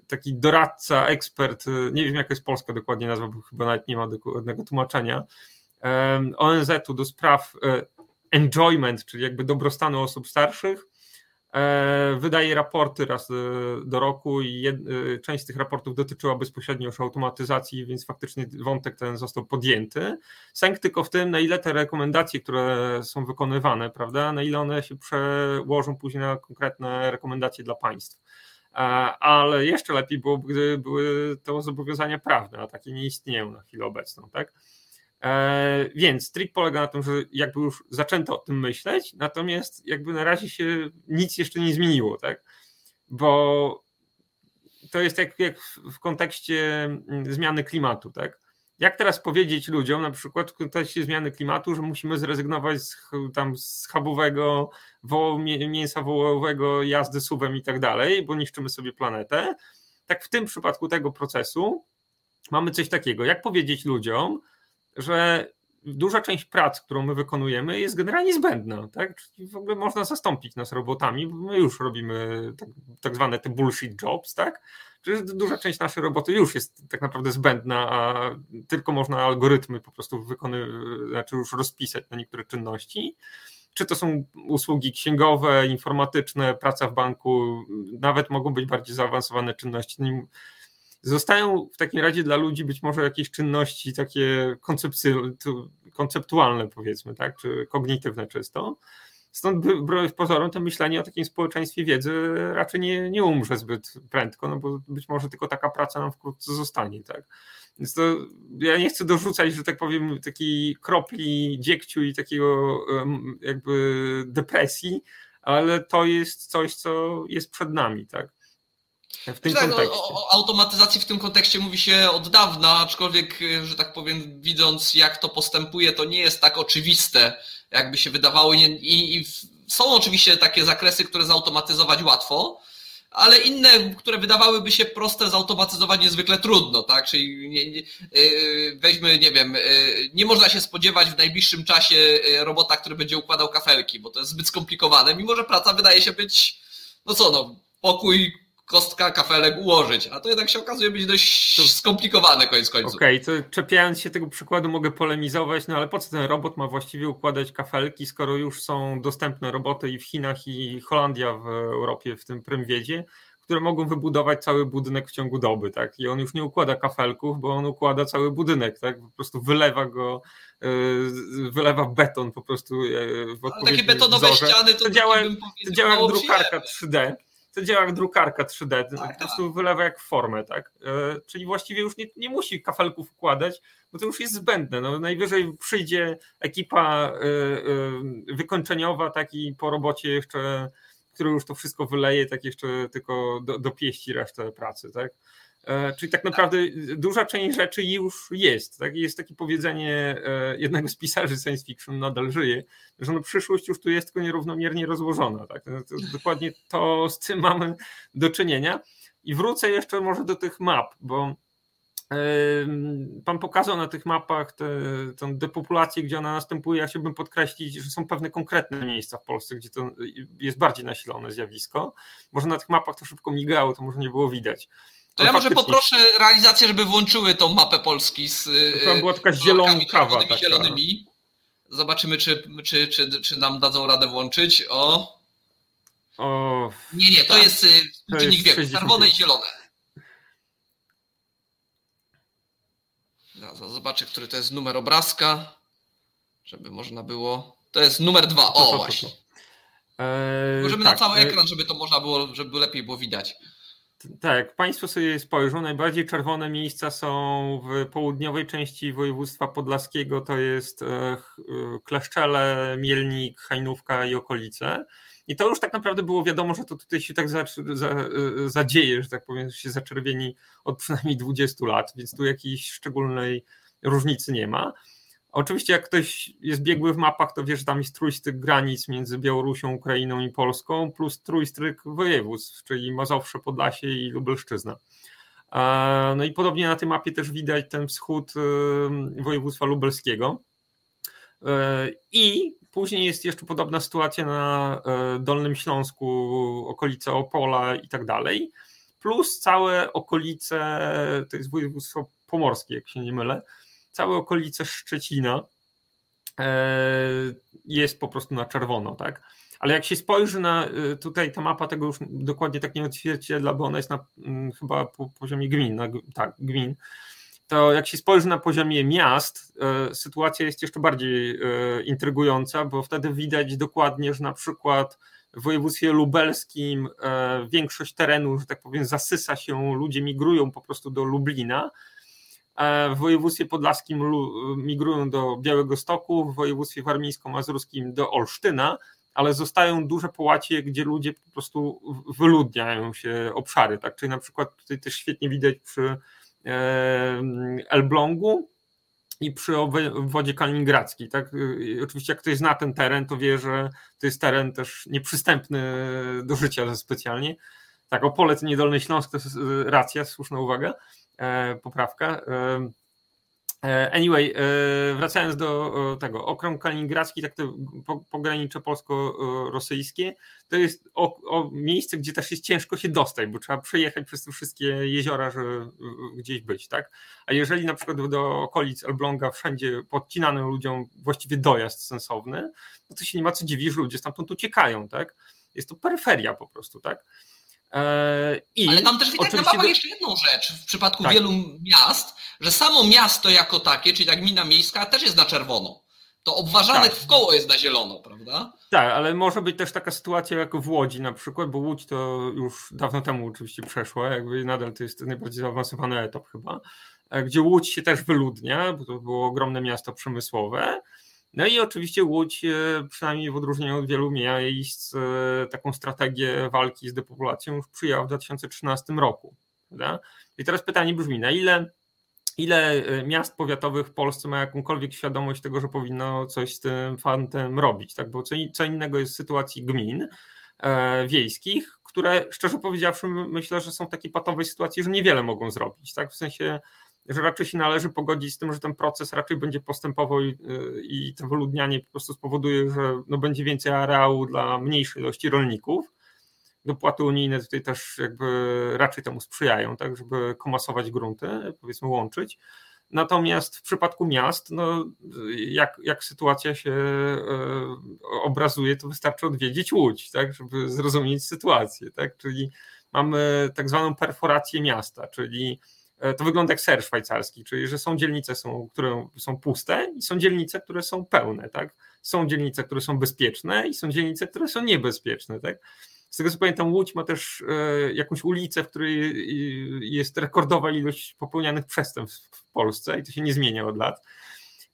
taki doradca, ekspert, nie wiem jaka jest polska dokładnie nazwa, bo chyba nawet nie ma dokładnego tłumaczenia, ONZ-u do spraw e, enjoyment, czyli jakby dobrostanu osób starszych, wydaje raporty raz e, do roku i jed, e, część z tych raportów dotyczyła bezpośrednio już automatyzacji, więc faktycznie wątek ten został podjęty. Sęk tylko w tym, na ile te rekomendacje, które są wykonywane, prawda, na ile one się przełożą później na konkretne rekomendacje dla państw. Ale jeszcze lepiej byłoby, gdyby były to zobowiązania prawne, a takie nie istnieją na chwilę obecną, tak? E, więc trik polega na tym, że jakby już zaczęto o tym myśleć, natomiast jakby na razie się nic jeszcze nie zmieniło, tak? Bo to jest jak, jak w kontekście mm, zmiany klimatu, tak? Jak teraz powiedzieć ludziom, na przykład w kontekście zmiany klimatu, że musimy zrezygnować z, tam schabowego wo, mięsa wołowego, jazdy suwem i tak dalej, bo niszczymy sobie planetę. Tak w tym przypadku tego procesu mamy coś takiego. Jak powiedzieć ludziom, że duża część prac, którą my wykonujemy, jest generalnie zbędna. Tak? Czyli w ogóle można zastąpić nas robotami, bo my już robimy tak, tak zwane te bullshit jobs, tak? Czyli duża część naszej roboty już jest tak naprawdę zbędna, a tylko można algorytmy po prostu wykonywać, znaczy już rozpisać na niektóre czynności. Czy to są usługi księgowe, informatyczne, praca w banku, nawet mogą być bardziej zaawansowane czynności. Zostają w takim razie dla ludzi być może jakieś czynności takie konceptualne, powiedzmy, tak, czy kognitywne czysto. Stąd wbrew pozorom to myślenie o takim społeczeństwie wiedzy raczej nie, nie umrze zbyt prędko, no bo być może tylko taka praca nam wkrótce zostanie, tak. Więc to ja nie chcę dorzucać, że tak powiem, takiej kropli dziegciu i takiego jakby depresji, ale to jest coś, co jest przed nami, tak. W tym tak, kontekście. O, o, automatyzacji w tym kontekście mówi się od dawna, aczkolwiek, y, że tak powiem, widząc jak to postępuje, to nie jest tak oczywiste, jakby się wydawało. I, i są oczywiście takie zakresy, które zautomatyzować łatwo, ale inne, które wydawałyby się proste, zautomatyzować niezwykle trudno, tak? Czyli nie, nie, y, weźmy, nie wiem, y, nie można się spodziewać w najbliższym czasie robota, który będzie układał kafelki, bo to jest zbyt skomplikowane, mimo że praca wydaje się być, no co, no, pokój, kostka, kafelek ułożyć, a to jednak się okazuje być dość skomplikowane koniec końców. Okej, okay, to czepiając się tego przykładu mogę polemizować, no ale po co ten robot ma właściwie układać kafelki, skoro już są dostępne roboty i w Chinach i Holandia w Europie, w tym Prymwiedzie, które mogą wybudować cały budynek w ciągu doby, tak? I on już nie układa kafelków, bo on układa cały budynek, tak? Po prostu wylewa go, yy, wylewa beton po prostu yy, w ale takie betonowe wzorze. ściany to, to działa, to działa jak drukarka 3D to działa jak drukarka 3D, tak, po prostu tak. wylewa jak formę, tak? E, czyli właściwie już nie, nie musi kafelków układać, bo to już jest zbędne. No, najwyżej przyjdzie ekipa e, e, wykończeniowa, taki po robocie jeszcze, który już to wszystko wyleje, tak jeszcze tylko do, dopieści resztę pracy, tak? Czyli tak naprawdę duża część rzeczy już jest. Tak? Jest takie powiedzenie jednego z pisarzy science fiction, nadal żyje, że no przyszłość już tu jest tylko nierównomiernie rozłożona. Tak? To dokładnie to z tym mamy do czynienia. I wrócę jeszcze może do tych map, bo Pan pokazał na tych mapach tę, tę depopulację, gdzie ona następuje. Ja chciałbym podkreślić, że są pewne konkretne miejsca w Polsce, gdzie to jest bardziej nasilone zjawisko. Może na tych mapach to szybko migało, to może nie było widać. To ja może poproszę realizację, żeby włączyły tą mapę Polski z Tam była taka zielonkawa. Taka. zielonymi. Zobaczymy, czy, czy, czy, czy nam dadzą radę włączyć. O. o nie, nie, to tak. jest czynnik wieku. Czerwone i zielone. Zobaczę, który to jest numer obrazka, żeby można było. To jest numer dwa. O, właśnie. Eee, Możemy tak, na cały e- ekran, żeby to można było, żeby lepiej było widać. Tak, Państwo sobie spojrzą, najbardziej czerwone miejsca są w południowej części województwa podlaskiego, to jest e, e, Kleszczele, Mielnik, Hajnówka i okolice. I to już tak naprawdę było wiadomo, że to tutaj się tak e, zadzieje, że tak powiem, się zaczerwieni od przynajmniej 20 lat, więc tu jakiejś szczególnej różnicy nie ma. Oczywiście, jak ktoś jest biegły w mapach, to wie, że tam jest trójstyk granic między Białorusią, Ukrainą i Polską, plus trójstyk województw, czyli Mazowsze, Podlasie i Lubelszczyzna. No i podobnie na tej mapie też widać ten wschód y, województwa lubelskiego. Y, I później jest jeszcze podobna sytuacja na Dolnym Śląsku, okolice Opola i tak dalej. Plus całe okolice, to jest województwo pomorskie, jak się nie mylę, całe okolice Szczecina e, jest po prostu na czerwono, tak? Ale jak się spojrzy na e, tutaj ta mapa tego już dokładnie tak nie odzwierciedla, bo ona jest na mm, chyba po poziomie gmin, na, tak, gmin, to jak się spojrzy na poziomie miast, e, sytuacja jest jeszcze bardziej intrygująca, bo wtedy widać dokładnie, że na przykład w województwie lubelskim większość terenu, że tak powiem, zasysa się, ludzie migrują po prostu do Lublina, w województwie podlaskim migrują do Białego Stoku, w województwie warmińsko-mazurskim do Olsztyna, ale zostają duże połacie, gdzie ludzie po prostu wyludniają się obszary. Tak? Czyli na przykład tutaj też świetnie widać przy Elblągu i przy wodzie kaliningradzkiej. Tak? Oczywiście jak ktoś zna ten teren, to wie, że to jest teren też nieprzystępny do życia specjalnie. Tak, Opole to niedolny Śląsk, to jest racja, słuszna uwaga. E, poprawka. E, e, anyway, wracając do tego, okrąg kaliningradzki, tak to pogranicze polsko-rosyjskie, to jest o, o miejsce, gdzie też jest ciężko się dostać, bo trzeba przejechać przez te wszystkie jeziora, żeby gdzieś być, tak? A jeżeli na przykład do okolic Elbląga wszędzie podcinano ludziom właściwie dojazd sensowny, no to się nie ma co dziwić, że ludzie stamtąd uciekają, tak? Jest to peryferia po prostu, tak? E, I Ale tam też widać na mapach jeszcze jedną rzecz w przypadku tak. wielu miast, że samo miasto jako takie, czyli tak gmina miejska, też jest na czerwono. To obważane tak. w koło jest na zielono, prawda? Tak, ale może być też taka sytuacja jak w Łodzi na przykład, bo Łódź to już dawno temu oczywiście przeszła, jakby nadal to jest najbardziej zaawansowany etap chyba, e, gdzie Łódź się też wyludnia, bo to było ogromne miasto przemysłowe, no i oczywiście Łódź, e, przynajmniej w odróżnieniu od wielu miejsc, e, taką strategię walki z depopulacją już przyjęła w 2013 roku. Prawda? I teraz pytanie brzmi, na ile, ile e, miast powiatowych w Polsce ma jakąkolwiek świadomość tego, że powinno coś z tym fantem robić? Tak? Bo co, co innego jest w sytuacji gmin e, wiejskich, które szczerze powiedziawszy myślę, że są w takiej patowej sytuacji, że niewiele mogą zrobić. Tak? W sensie że raczej się należy pogodzić z tym, że ten proces raczej będzie postępował i, i to wyludnianie po prostu spowoduje, że no będzie więcej areału dla mniejszej ilości rolników. Dopłaty unijne tutaj też jakby raczej temu sprzyjają, tak, żeby komasować grunty, powiedzmy łączyć. Natomiast w przypadku miast, no, jak, jak sytuacja się e, obrazuje, to wystarczy odwiedzić Łódź, tak, żeby zrozumieć sytuację. Tak? Czyli mamy tak zwaną perforację miasta, czyli to wygląda jak ser szwajcarski, czyli że są dzielnice, są, które są puste i są dzielnice, które są pełne, tak? Są dzielnice, które są bezpieczne i są dzielnice, które są niebezpieczne, tak? Z tego co pamiętam, Łódź ma też jakąś ulicę, w której jest rekordowa ilość popełnianych przestępstw w Polsce i to się nie zmienia od lat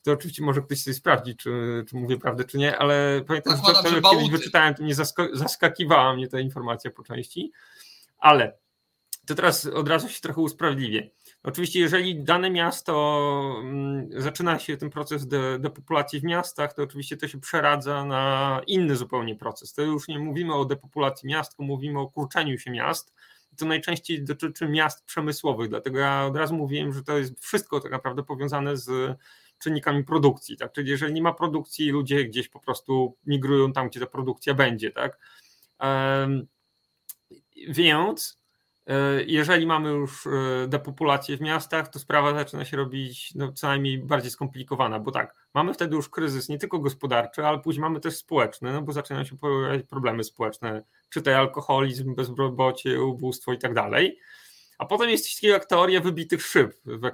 to oczywiście może ktoś sobie sprawdzić, czy, czy mówię prawdę, czy nie, ale pamiętam, że to, to kiedyś wyczytałem, to mnie zaskakiwała mnie ta informacja po części, ale to teraz od razu się trochę usprawiedliwię. Oczywiście, jeżeli dane miasto mm, zaczyna się ten proces de, depopulacji w miastach, to oczywiście to się przeradza na inny zupełnie proces. To już nie mówimy o depopulacji miast, tylko mówimy o kurczeniu się miast. To najczęściej dotyczy miast przemysłowych, dlatego ja od razu mówiłem, że to jest wszystko tak naprawdę powiązane z czynnikami produkcji, tak? Czyli jeżeli nie ma produkcji, ludzie gdzieś po prostu migrują tam, gdzie ta produkcja będzie, tak? Więc jeżeli mamy już e, depopulację w miastach, to sprawa zaczyna się robić no, co najmniej bardziej skomplikowana, bo tak, mamy wtedy już kryzys nie tylko gospodarczy, ale później mamy też społeczny, no bo zaczynają się pojawiać problemy społeczne, czytaj alkoholizm, bezrobocie, ubóstwo i tak dalej. A potem jest coś takiego jak teoria wybitych szyb w,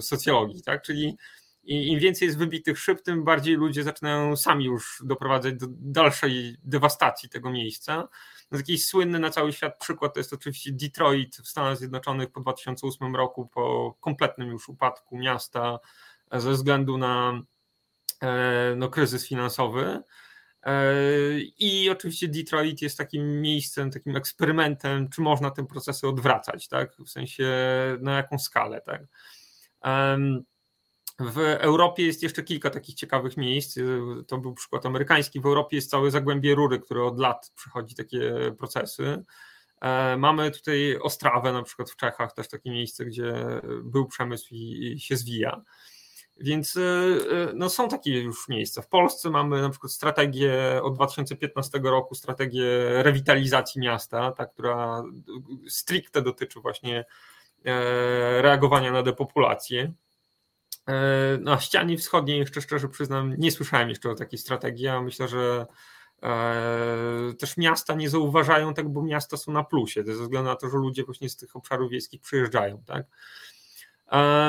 w socjologii, tak? Czyli im więcej jest wybitych szyb, tym bardziej ludzie zaczynają sami już doprowadzać do dalszej dewastacji tego miejsca. No, jakiś słynny na cały świat przykład to jest oczywiście Detroit w Stanach Zjednoczonych po 2008 roku, po kompletnym już upadku miasta ze względu na e, no, kryzys finansowy. E, I oczywiście Detroit jest takim miejscem, takim eksperymentem, czy można te procesy odwracać, tak? W sensie na jaką skalę, tak? W Europie jest jeszcze kilka takich ciekawych miejsc. To był przykład amerykański. W Europie jest całe zagłębie rury, które od lat przechodzi takie procesy. E, mamy tutaj Ostrawę, na przykład w Czechach, też takie miejsce, gdzie był przemysł i się zwija. Więc e, e, no, są takie już miejsca. W Polsce mamy na przykład strategię od 2015 roku, strategię rewitalizacji miasta, ta, która stricte dotyczy właśnie reagowania na depopulację. Na ścianie wschodniej, jeszcze szczerze przyznam, nie słyszałem jeszcze o takiej strategii, a myślę, że też miasta nie zauważają tego, bo miasta są na plusie, ze względu na to, że ludzie właśnie z tych obszarów wiejskich przyjeżdżają, tak?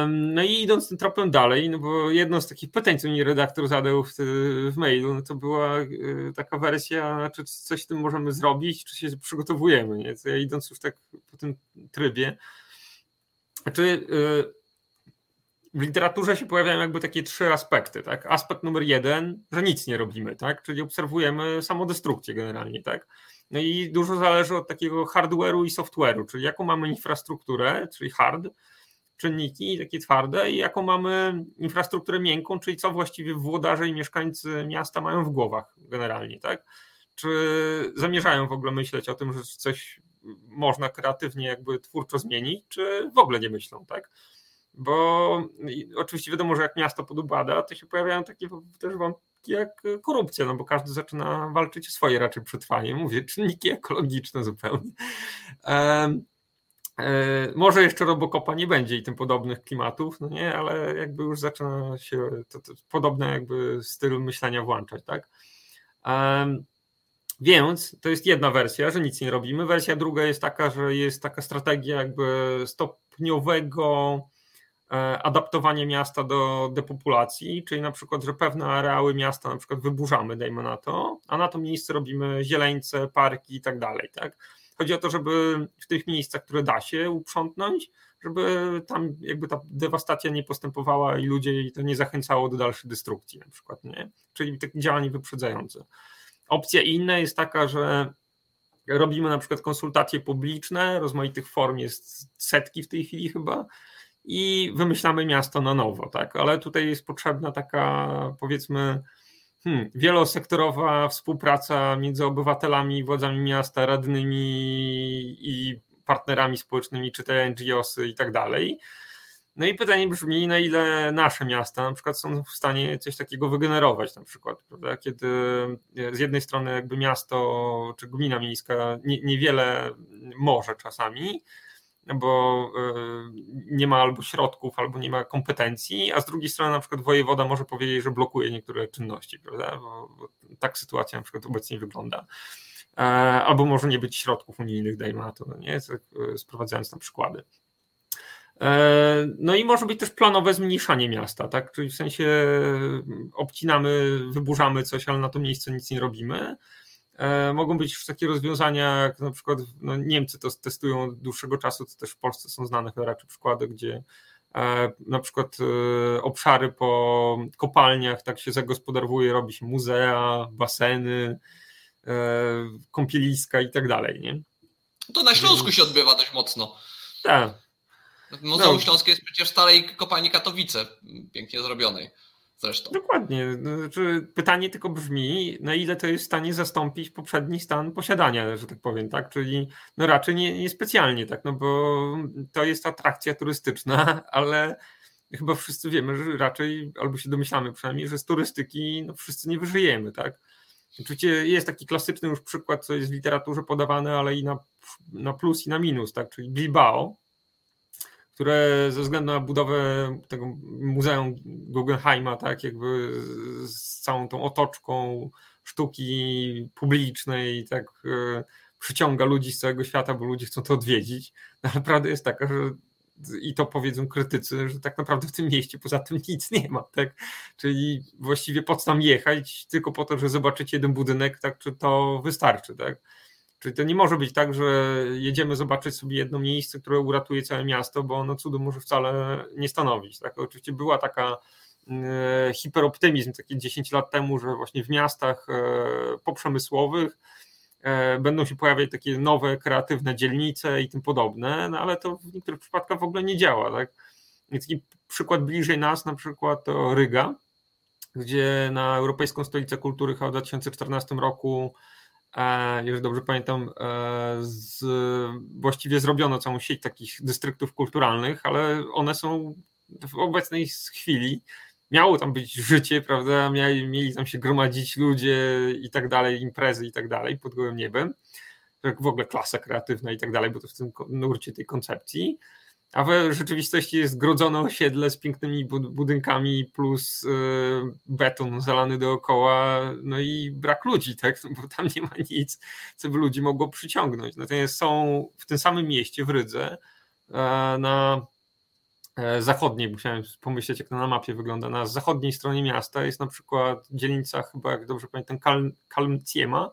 No i idąc tym tropem dalej, no bo jedno z takich pytań, co mi redaktor zadał w, w mailu, no to była e, taka wersja, czy coś z tym możemy zrobić, czy się przygotowujemy, nie? Ja idąc już tak po tym trybie, znaczy w literaturze się pojawiają jakby takie trzy aspekty, tak? Aspekt numer jeden, że nic nie robimy, tak? Czyli obserwujemy samodestrukcję generalnie, tak? No i dużo zależy od takiego hardware'u i software'u, czyli jaką mamy infrastrukturę, czyli hard, czynniki takie twarde i jaką mamy infrastrukturę miękką, czyli co właściwie włodarze i mieszkańcy miasta mają w głowach generalnie, tak? Czy zamierzają w ogóle myśleć o tym, że coś można kreatywnie jakby twórczo zmienić, czy w ogóle nie myślą, tak? Bo oczywiście wiadomo, że jak miasto podubada, to się pojawiają takie też wątki jak korupcja, no bo każdy zaczyna walczyć o swoje raczej przetrwanie. Mówię, czynniki ekologiczne zupełnie. E, może jeszcze Robocopa nie będzie i tym podobnych klimatów, no nie, ale jakby już zaczyna się to, to jakby styl myślenia włączać, tak? Um, więc to jest jedna wersja, że nic nie robimy. Wersja druga jest taka, że jest taka strategia jakby stopniowego e, adaptowania miasta do depopulacji, czyli na przykład, że pewne areały miasta na przykład wyburzamy, dajmy na to, a na to miejsce robimy zieleńce, parki i tak dalej, tak? Chodzi o to, żeby w tych miejscach, które da się uprzątnąć, żeby tam jakby ta dewastacja nie postępowała i ludzie to nie zachęcało do dalszej destrukcji na przykład, nie? Czyli takie działanie wyprzedzające. Opcja inna jest taka, że robimy na przykład konsultacje publiczne, rozmaitych form jest setki w tej chwili chyba i wymyślamy miasto na nowo, tak? Ale tutaj jest potrzebna taka powiedzmy Hmm, wielosektorowa współpraca między obywatelami, władzami miasta, radnymi i partnerami społecznymi, czy te NGOsy i tak dalej. No i pytanie brzmi, na ile nasze miasta na przykład są w stanie coś takiego wygenerować na przykład, prawda? kiedy z jednej strony jakby miasto czy gmina miejska nie, niewiele może czasami, bo e, nie ma albo środków, albo nie ma kompetencji, a z drugiej strony na przykład wojewoda może powiedzieć, że blokuje niektóre czynności, prawda? Bo, bo tak sytuacja na przykład obecnie wygląda. E, albo może nie być środków unijnych, dajmy na to, no nie? E, sprowadzając na przykłady. No i może być też planowe zmniejszanie miasta, tak? Czyli w sensie obcinamy, wyburzamy coś, ale na to miejsce nic nie robimy E, mogą być takie rozwiązania, jak na przykład no Niemcy to testują od dłuższego czasu, to też w Polsce są znane chyba raczej przykłady, gdzie e, na przykład e, obszary po kopalniach tak się zagospodarowuje, robi się muzea, baseny, kąpieliska i tak dalej, nie? To na Śląsku się odbywa dość mocno. Tak. Muzeum no. Śląskie jest przecież w starej kopalni Katowice, pięknie zrobionej zresztą. Dokładnie. Znaczy, pytanie tylko brzmi, na ile to jest w stanie zastąpić poprzedni stan posiadania, że tak powiem, tak? Czyli no raczej nie, niespecjalnie, tak? No bo to jest atrakcja turystyczna, *laughs* ale chyba wszyscy wiemy, że raczej, albo się domyślamy przynajmniej, że z turystyki no, wszyscy nie wyżyjemy, tak? Oczywiście jest taki klasyczny już przykład, co jest w literaturze podawane, ale i na, na plus i na minus, tak? Czyli Bilbao, które ze względu na budowę tego Muzeum Guggenheima, tak, jakby z całą tą otoczką sztuki publicznej, tak, e, przyciąga ludzi z całego świata, bo ludzie chcą to odwiedzić. No, ale prawda jest taka, że i to powiedzą krytycy, że tak naprawdę w tym mieście poza tym nic nie ma, tak? Czyli właściwie po co tam jechać, tylko po to, że zobaczycie jeden budynek, tak, czy to wystarczy, tak? Czyli to nie może być tak, że jedziemy zobaczyć sobie jedno miejsce, które uratuje całe miasto, bo ono cudu może wcale nie stanowić. Tak? Oczywiście była taka e, hiperoptymizm takie 10 lat temu, że właśnie w miastach e, poprzemysłowych e, będą się pojawiać takie nowe, kreatywne dzielnice i tym podobne, no ale to w niektórych przypadkach w ogóle nie działa. Tak? Taki przykład bliżej nas, na przykład to Ryga, gdzie na Europejską Stolicę Kultury chyba w 2014 roku jeżeli dobrze pamiętam, e, z, właściwie zrobiono całą sieć takich dystryktów kulturalnych, ale one są w obecnej chwili. Miało tam być życie, prawda? Mieli, mieli tam się gromadzić ludzie i tak dalej, imprezy i tak dalej pod gołym niebem. W ogóle klasa kreatywna i tak dalej, bo to w tym nurcie tej koncepcji a w rzeczywistości jest grodzone osiedle z pięknymi budynkami plus y, beton zalany dookoła, no i brak ludzi, tak? No bo tam nie ma nic, co by ludzi mogło przyciągnąć. Natomiast są w tym samym mieście, w Rydze, e, na e, zachodniej, musiałem pomyśleć, jak to na mapie wygląda, na zachodniej stronie miasta jest na przykład dzielnica, chyba jak dobrze pamiętam, Kalmciema,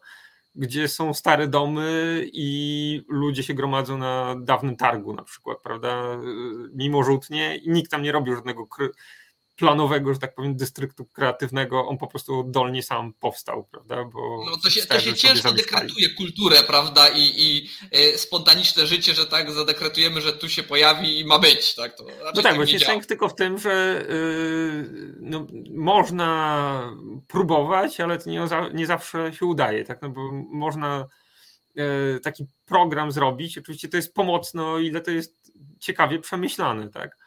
gdzie są stare domy i ludzie się gromadzą na dawnym targu na przykład, prawda, mimo żółtnie i nikt tam nie robił żadnego planowego, że tak powiem, dystryktu kreatywnego, on po prostu oddolnie sam powstał, prawda? Bo no to się, to się ciężko dekretuje kulturę, prawda? I, i e, spontaniczne życie, że tak zadekretujemy, że tu się pojawi i ma być, tak? To no tak, tak właśnie sęk tylko w tym, że yy, no, można próbować, ale to nie, nie zawsze się udaje, tak? No bo można yy, taki program zrobić, oczywiście to jest pomocne, o ile to jest ciekawie przemyślane, tak?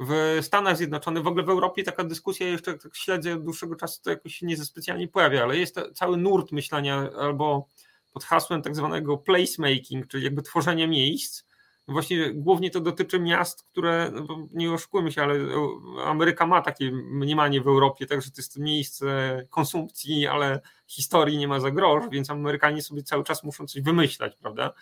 W Stanach Zjednoczonych, w ogóle w Europie taka dyskusja jeszcze tak śledzę od dłuższego czasu, to jakoś się nie specjalnie pojawia, ale jest cały nurt myślenia albo pod hasłem tak zwanego placemaking, czyli jakby tworzenie miejsc. Właśnie głównie to dotyczy miast, które, no nie oszukujmy się, ale Ameryka ma takie mniemanie w Europie, także to jest miejsce konsumpcji, ale historii nie ma za grosz, więc Amerykanie sobie cały czas muszą coś wymyślać, prawda?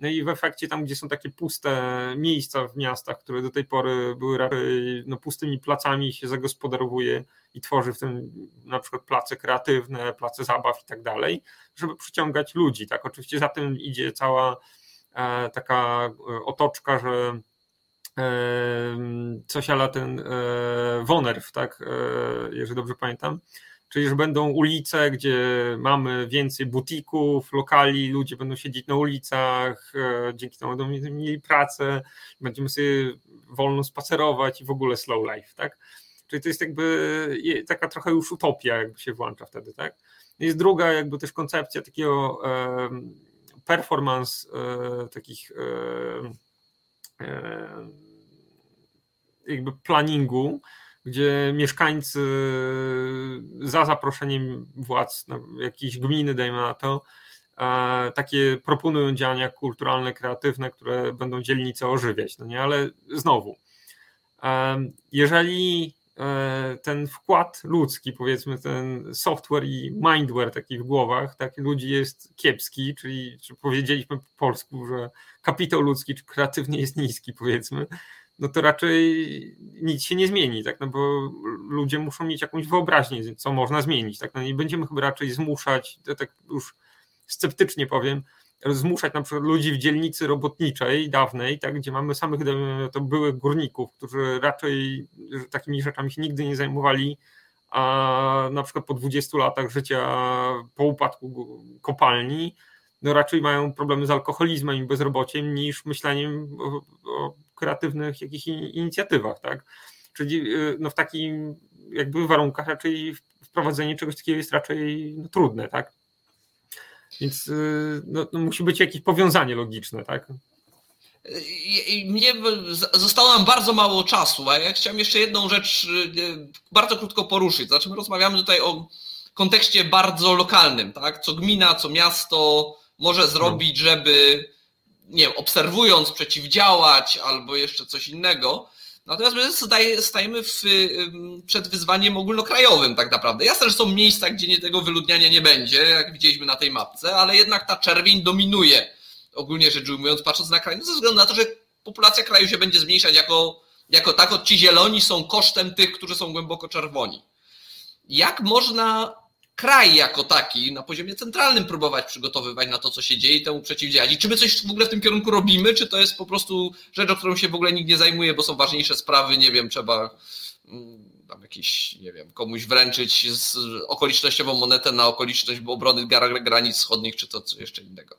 No i w efekcie tam, gdzie są takie puste miejsca w miastach, które do tej pory były raczej no, pustymi placami, się zagospodarowuje i tworzy w tym na przykład place kreatywne, place zabaw i tak dalej, żeby przyciągać ludzi. Tak, oczywiście za tym idzie cała e, taka e, otoczka, że e, coś ala ten Wonerw, tak, jeżeli dobrze pamiętam, Czyli, że będą ulice, gdzie mamy więcej butików, lokali, ludzie będą siedzieć na ulicach, e, dzięki temu będą mieli pracę, będziemy sobie wolno spacerować i w ogóle slow life, tak? Czyli to jest jakby taka trochę już utopia, jakby się włącza wtedy, tak? Jest druga jakby też koncepcja takiego performance e, takich e, jakby planingu, gdzie mieszkańcy za zaproszeniem władz no, jakiejś gminy, dajmy na to, takie proponują działania kulturalne, kreatywne, które będą dzielnicę ożywiać. No nie, ale znowu, jeżeli e, ten wkład ludzki, powiedzmy ten software i mindware taki w głowach, tak ludzi jest kiepski, czyli czy powiedzieliśmy po polsku, że kapitał ludzki czy kreatywnie jest niski, powiedzmy, no to raczej nic się nie zmieni, tak? No bo ludzie muszą mieć jakąś wyobraźnię, co można zmienić, tak? No nie będziemy chyba raczej zmuszać, tak już sceptycznie powiem, zmuszać na przykład ludzi w dzielnicy robotniczej dawnej, tak, gdzie mamy samych to byłych górników, którzy raczej takimi rzeczami się nigdy nie zajmowali, a na przykład po 20 latach życia po upadku kopalni, no raczej mają problemy z alkoholizmem i bezrobociem niż myśleniem o, o kreatywnych jakichś inicjatywach, tak? Czyli y, no w takich jakby warunkach raczej wprowadzenie czegoś takiego jest raczej no, trudne, tak? Więc y, no, no musi być jakieś powiązanie logiczne, tak? Mnie zostało nam bardzo mało czasu, a ja chciałem jeszcze jedną rzecz y, bardzo krótko poruszyć. Znaczy, my rozmawiamy tutaj o kontekście bardzo lokalnym, tak? Co gmina, co miasto może zrobić, żeby, nie wiem, obserwując, przeciwdziałać albo jeszcze coś innego. Natomiast my stajemy w, przed wyzwaniem ogólnokrajowym tak naprawdę. Jasne, że są miejsca, gdzie nie, tego wyludniania nie będzie, jak widzieliśmy na tej mapce, ale jednak ta czerwień dominuje, ogólnie rzecz ujmując, patrząc na kraj, no ze względu na to, że populacja kraju się będzie zmniejszać jako, jako tako ci zieloni są kosztem tych, którzy są głęboko czerwoni. Jak można kraj jako taki na poziomie centralnym próbować przygotowywać na to, co się dzieje i temu przeciwdziałać. I czy my coś w ogóle w tym kierunku robimy, czy to jest po prostu rzecz, o którą się w ogóle nikt nie zajmuje, bo są ważniejsze sprawy, nie wiem, trzeba mm, tam jakiś, nie wiem, komuś wręczyć okolicznościową monetę na okoliczność obrony granic wschodnich, czy to co jeszcze innego.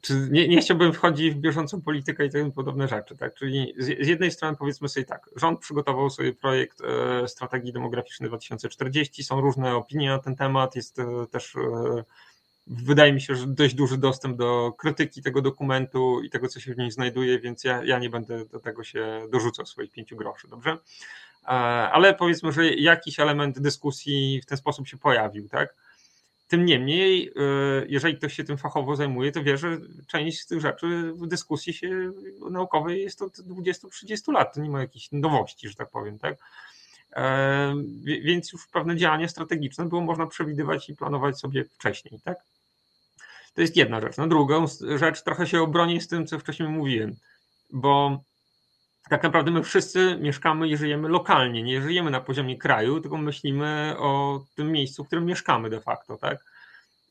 Czy nie, nie, chciałbym wchodzić w bieżącą politykę i tym podobne rzeczy. Tak? Czyli z, jednej strony powiedzmy sobie tak, rząd przygotował sobie projekt e, strategii demograficznej 2040, są różne opinie na ten temat, jest e, też e, wydaje mi się, że dość duży dostęp do krytyki tego dokumentu i tego, co się w nim znajduje, więc ja, ja nie będę do tego się dorzucał swoich pięciu groszy, dobrze? Ale powiedzmy, że jakiś element dyskusji w ten sposób się pojawił, tak? Tym niemniej, e, jeżeli ktoś się tym fachowo zajmuje, to wie, że część z tych rzeczy w dyskusji się naukowej jest od 20-30 lat. To nie ma jakichś nowości, że tak powiem, tak? E, więc już pewne działania strategiczne było można przewidywać i planować sobie wcześniej, tak? To jest jedna rzecz. Na drugą rzecz trochę się obronię z tym, co wcześniej mówiłem, bo tak naprawdę my wszyscy mieszkamy i żyjemy lokalnie, nie żyjemy na poziomie kraju, tylko myślimy o tym miejscu, w którym mieszkamy de facto, tak?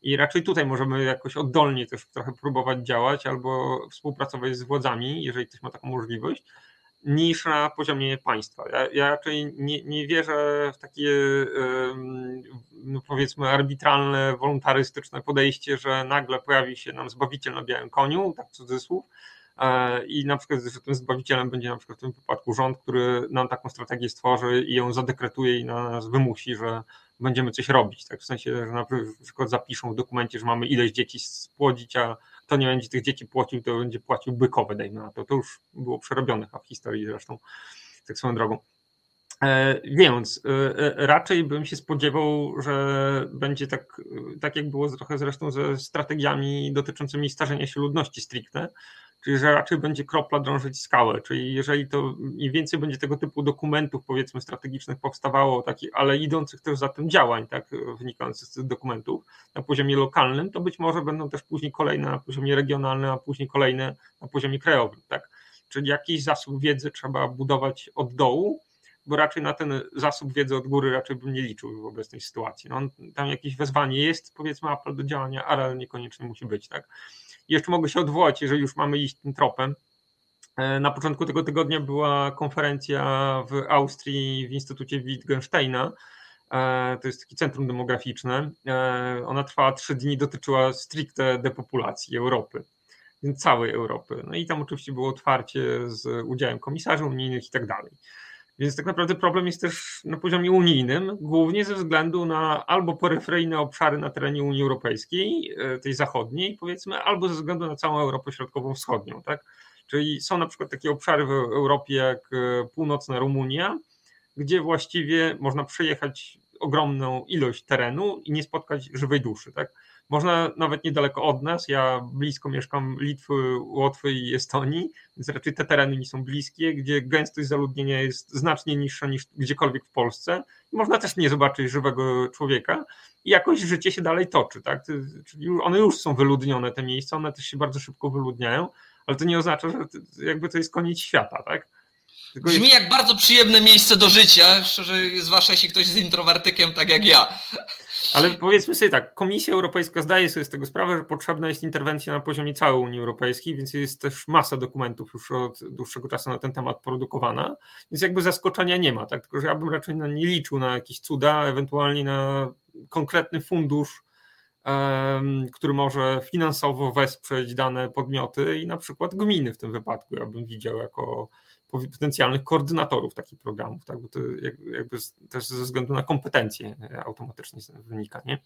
I raczej tutaj możemy jakoś oddolnie też trochę próbować działać albo współpracować z władzami, jeżeli ktoś ma taką możliwość, niż na poziomie państwa. Ja, ja raczej nie, nie wierzę w takie no powiedzmy arbitralne, wolontarystyczne podejście, że nagle pojawi się nam zbawiciel na białym koniu, tak cudzysłów, E, i na przykład, tym zbawicielem będzie na przykład w tym wypadku rząd, który nam taką strategię stworzy i ją zadekretuje i na nas wymusi, że będziemy coś robić. Tak? W sensie, że na przykład zapiszą w dokumencie, że mamy ileś dzieci spłodzić, a kto nie będzie tych dzieci płacił, to będzie płacił bykowe, dajmy na to. To już było przerobione w historii zresztą, tak swoją drogą. E, więc e, raczej bym się spodziewał, że będzie tak, tak jak było trochę zresztą ze strategiami dotyczącymi starzenia się ludności stricte, czyli że raczej będzie kropla drążyć skałę, czyli jeżeli to im więcej będzie tego typu dokumentów powiedzmy strategicznych powstawało, taki, ale idących też za tym działań, tak, wynikających z tych dokumentów na poziomie lokalnym, to być może będą też później kolejne na poziomie regionalnym, a później kolejne na poziomie krajowym, tak. Czyli jakiś zasób wiedzy trzeba budować od dołu, bo raczej na ten zasób wiedzy od góry raczej bym nie liczył w obecnej sytuacji. No, tam jakieś wezwanie jest, powiedzmy apel do działania, ale niekoniecznie musi być, tak. Jeszcze mogę się odwołać, jeżeli już mamy iść tym tropem. E, na początku tego tygodnia była konferencja w Austrii w Instytucie Wittgensteina. E, to jest takie centrum demograficzne. E, ona trwała trzy dni, dotyczyła stricte depopulacji Europy, więc całej Europy. No i tam oczywiście było otwarcie z udziałem komisarzy unijnych i tak dalej. Więc tak naprawdę problem jest też na poziomie unijnym, głównie ze względu na albo peryferyjne obszary na terenie Unii Europejskiej, e, tej zachodniej powiedzmy, albo ze względu na całą Europę Środkowo-Wschodnią. Tak? Czyli są na przykład takie obszary w Europie jak e, północna Rumunia, gdzie właściwie można przejechać ogromną ilość terenu i nie spotkać żywej duszy. Tak? Można nawet niedaleko od nas, ja blisko mieszkam Litwy, Łotwy i Estonii, więc raczej te tereny mi są bliskie, gdzie gęstość zaludnienia jest znacznie niższa niż gdziekolwiek w Polsce. Można też nie zobaczyć żywego człowieka i jakoś życie się dalej toczy. Tak? Czyli one już są wyludnione, te miejsca, one też się bardzo szybko wyludniają, ale to nie oznacza, że jakby to jest koniec świata. Tak? Tylko Brzmi jest... jak bardzo przyjemne miejsce do życia, szczerze, zwłaszcza jeśli ktoś jest introwertykiem, tak jak ja. Ale powiedzmy sobie tak, Komisja Europejska zdaje sobie z tego sprawę, że potrzebna jest interwencja na poziomie całej Unii Europejskiej, więc jest też masa dokumentów już od dłuższego czasu na ten temat produkowana, więc jakby zaskoczenia nie ma, tak? tylko że ja bym raczej na nie liczył na jakieś cuda, ewentualnie na konkretny fundusz, który może finansowo wesprzeć dane podmioty i na przykład gminy w tym wypadku, ja bym widział jako potencjalnych koordynatorów takich programów, tak? bo to jakby też ze względu na kompetencje automatycznie wynika. Nie?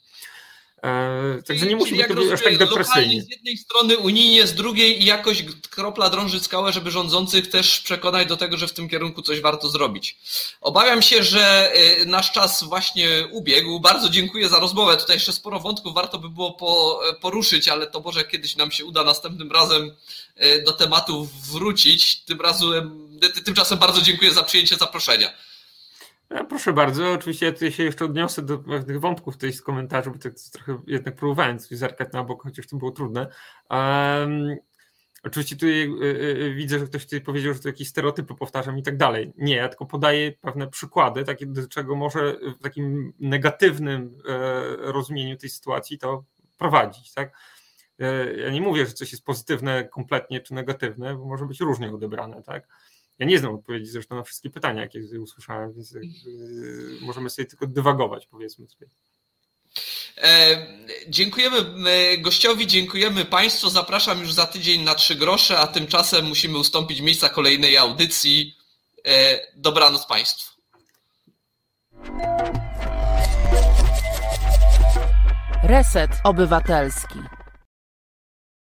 E, także nie musi być to aż tak depresyjnie. Z jednej strony unijnie, z drugiej i jakoś kropla drąży skałę, żeby rządzących też przekonać do tego, że w tym kierunku coś warto zrobić. Obawiam się, że e, nasz czas właśnie ubiegł. Bardzo dziękuję za rozmowę. Tutaj jeszcze sporo wątków warto by było poruszyć, ale to może kiedyś nam się uda następnym razem e, do tematu wrócić. Tym razem, tymczasem bardzo dziękuję za przyjęcie zaproszenia. No, proszę bardzo, oczywiście ja się jeszcze odniosę do pewnych wątków tutaj z komentarzy, bo tak trochę jednak próbowałem coś zerkać na bok, chociaż to było trudne. Um, oczywiście tutaj y, y, widzę, że ktoś tutaj powiedział, że to jakieś stereotypy powtarzam i tak dalej. Nie, ja tylko podaję pewne przykłady, takie do czego może w takim negatywnym e, rozumieniu tej sytuacji to prowadzić, tak? E, ja nie mówię, że coś jest pozytywne kompletnie czy negatywne, bo może być różnie odebrane, tak? Ja nie znam odpowiedzi zresztą na wszystkie pytania, jakie usłyszałem, więc y, możemy sobie tylko dywagować, powiedzmy sobie. E, dziękujemy gościowi, dziękujemy Państwu. Zapraszam już za tydzień na trzy grosze, a tymczasem musimy ustąpić miejsca kolejnej audycji. E, dobranoc Państwu. Reset Obywatelski.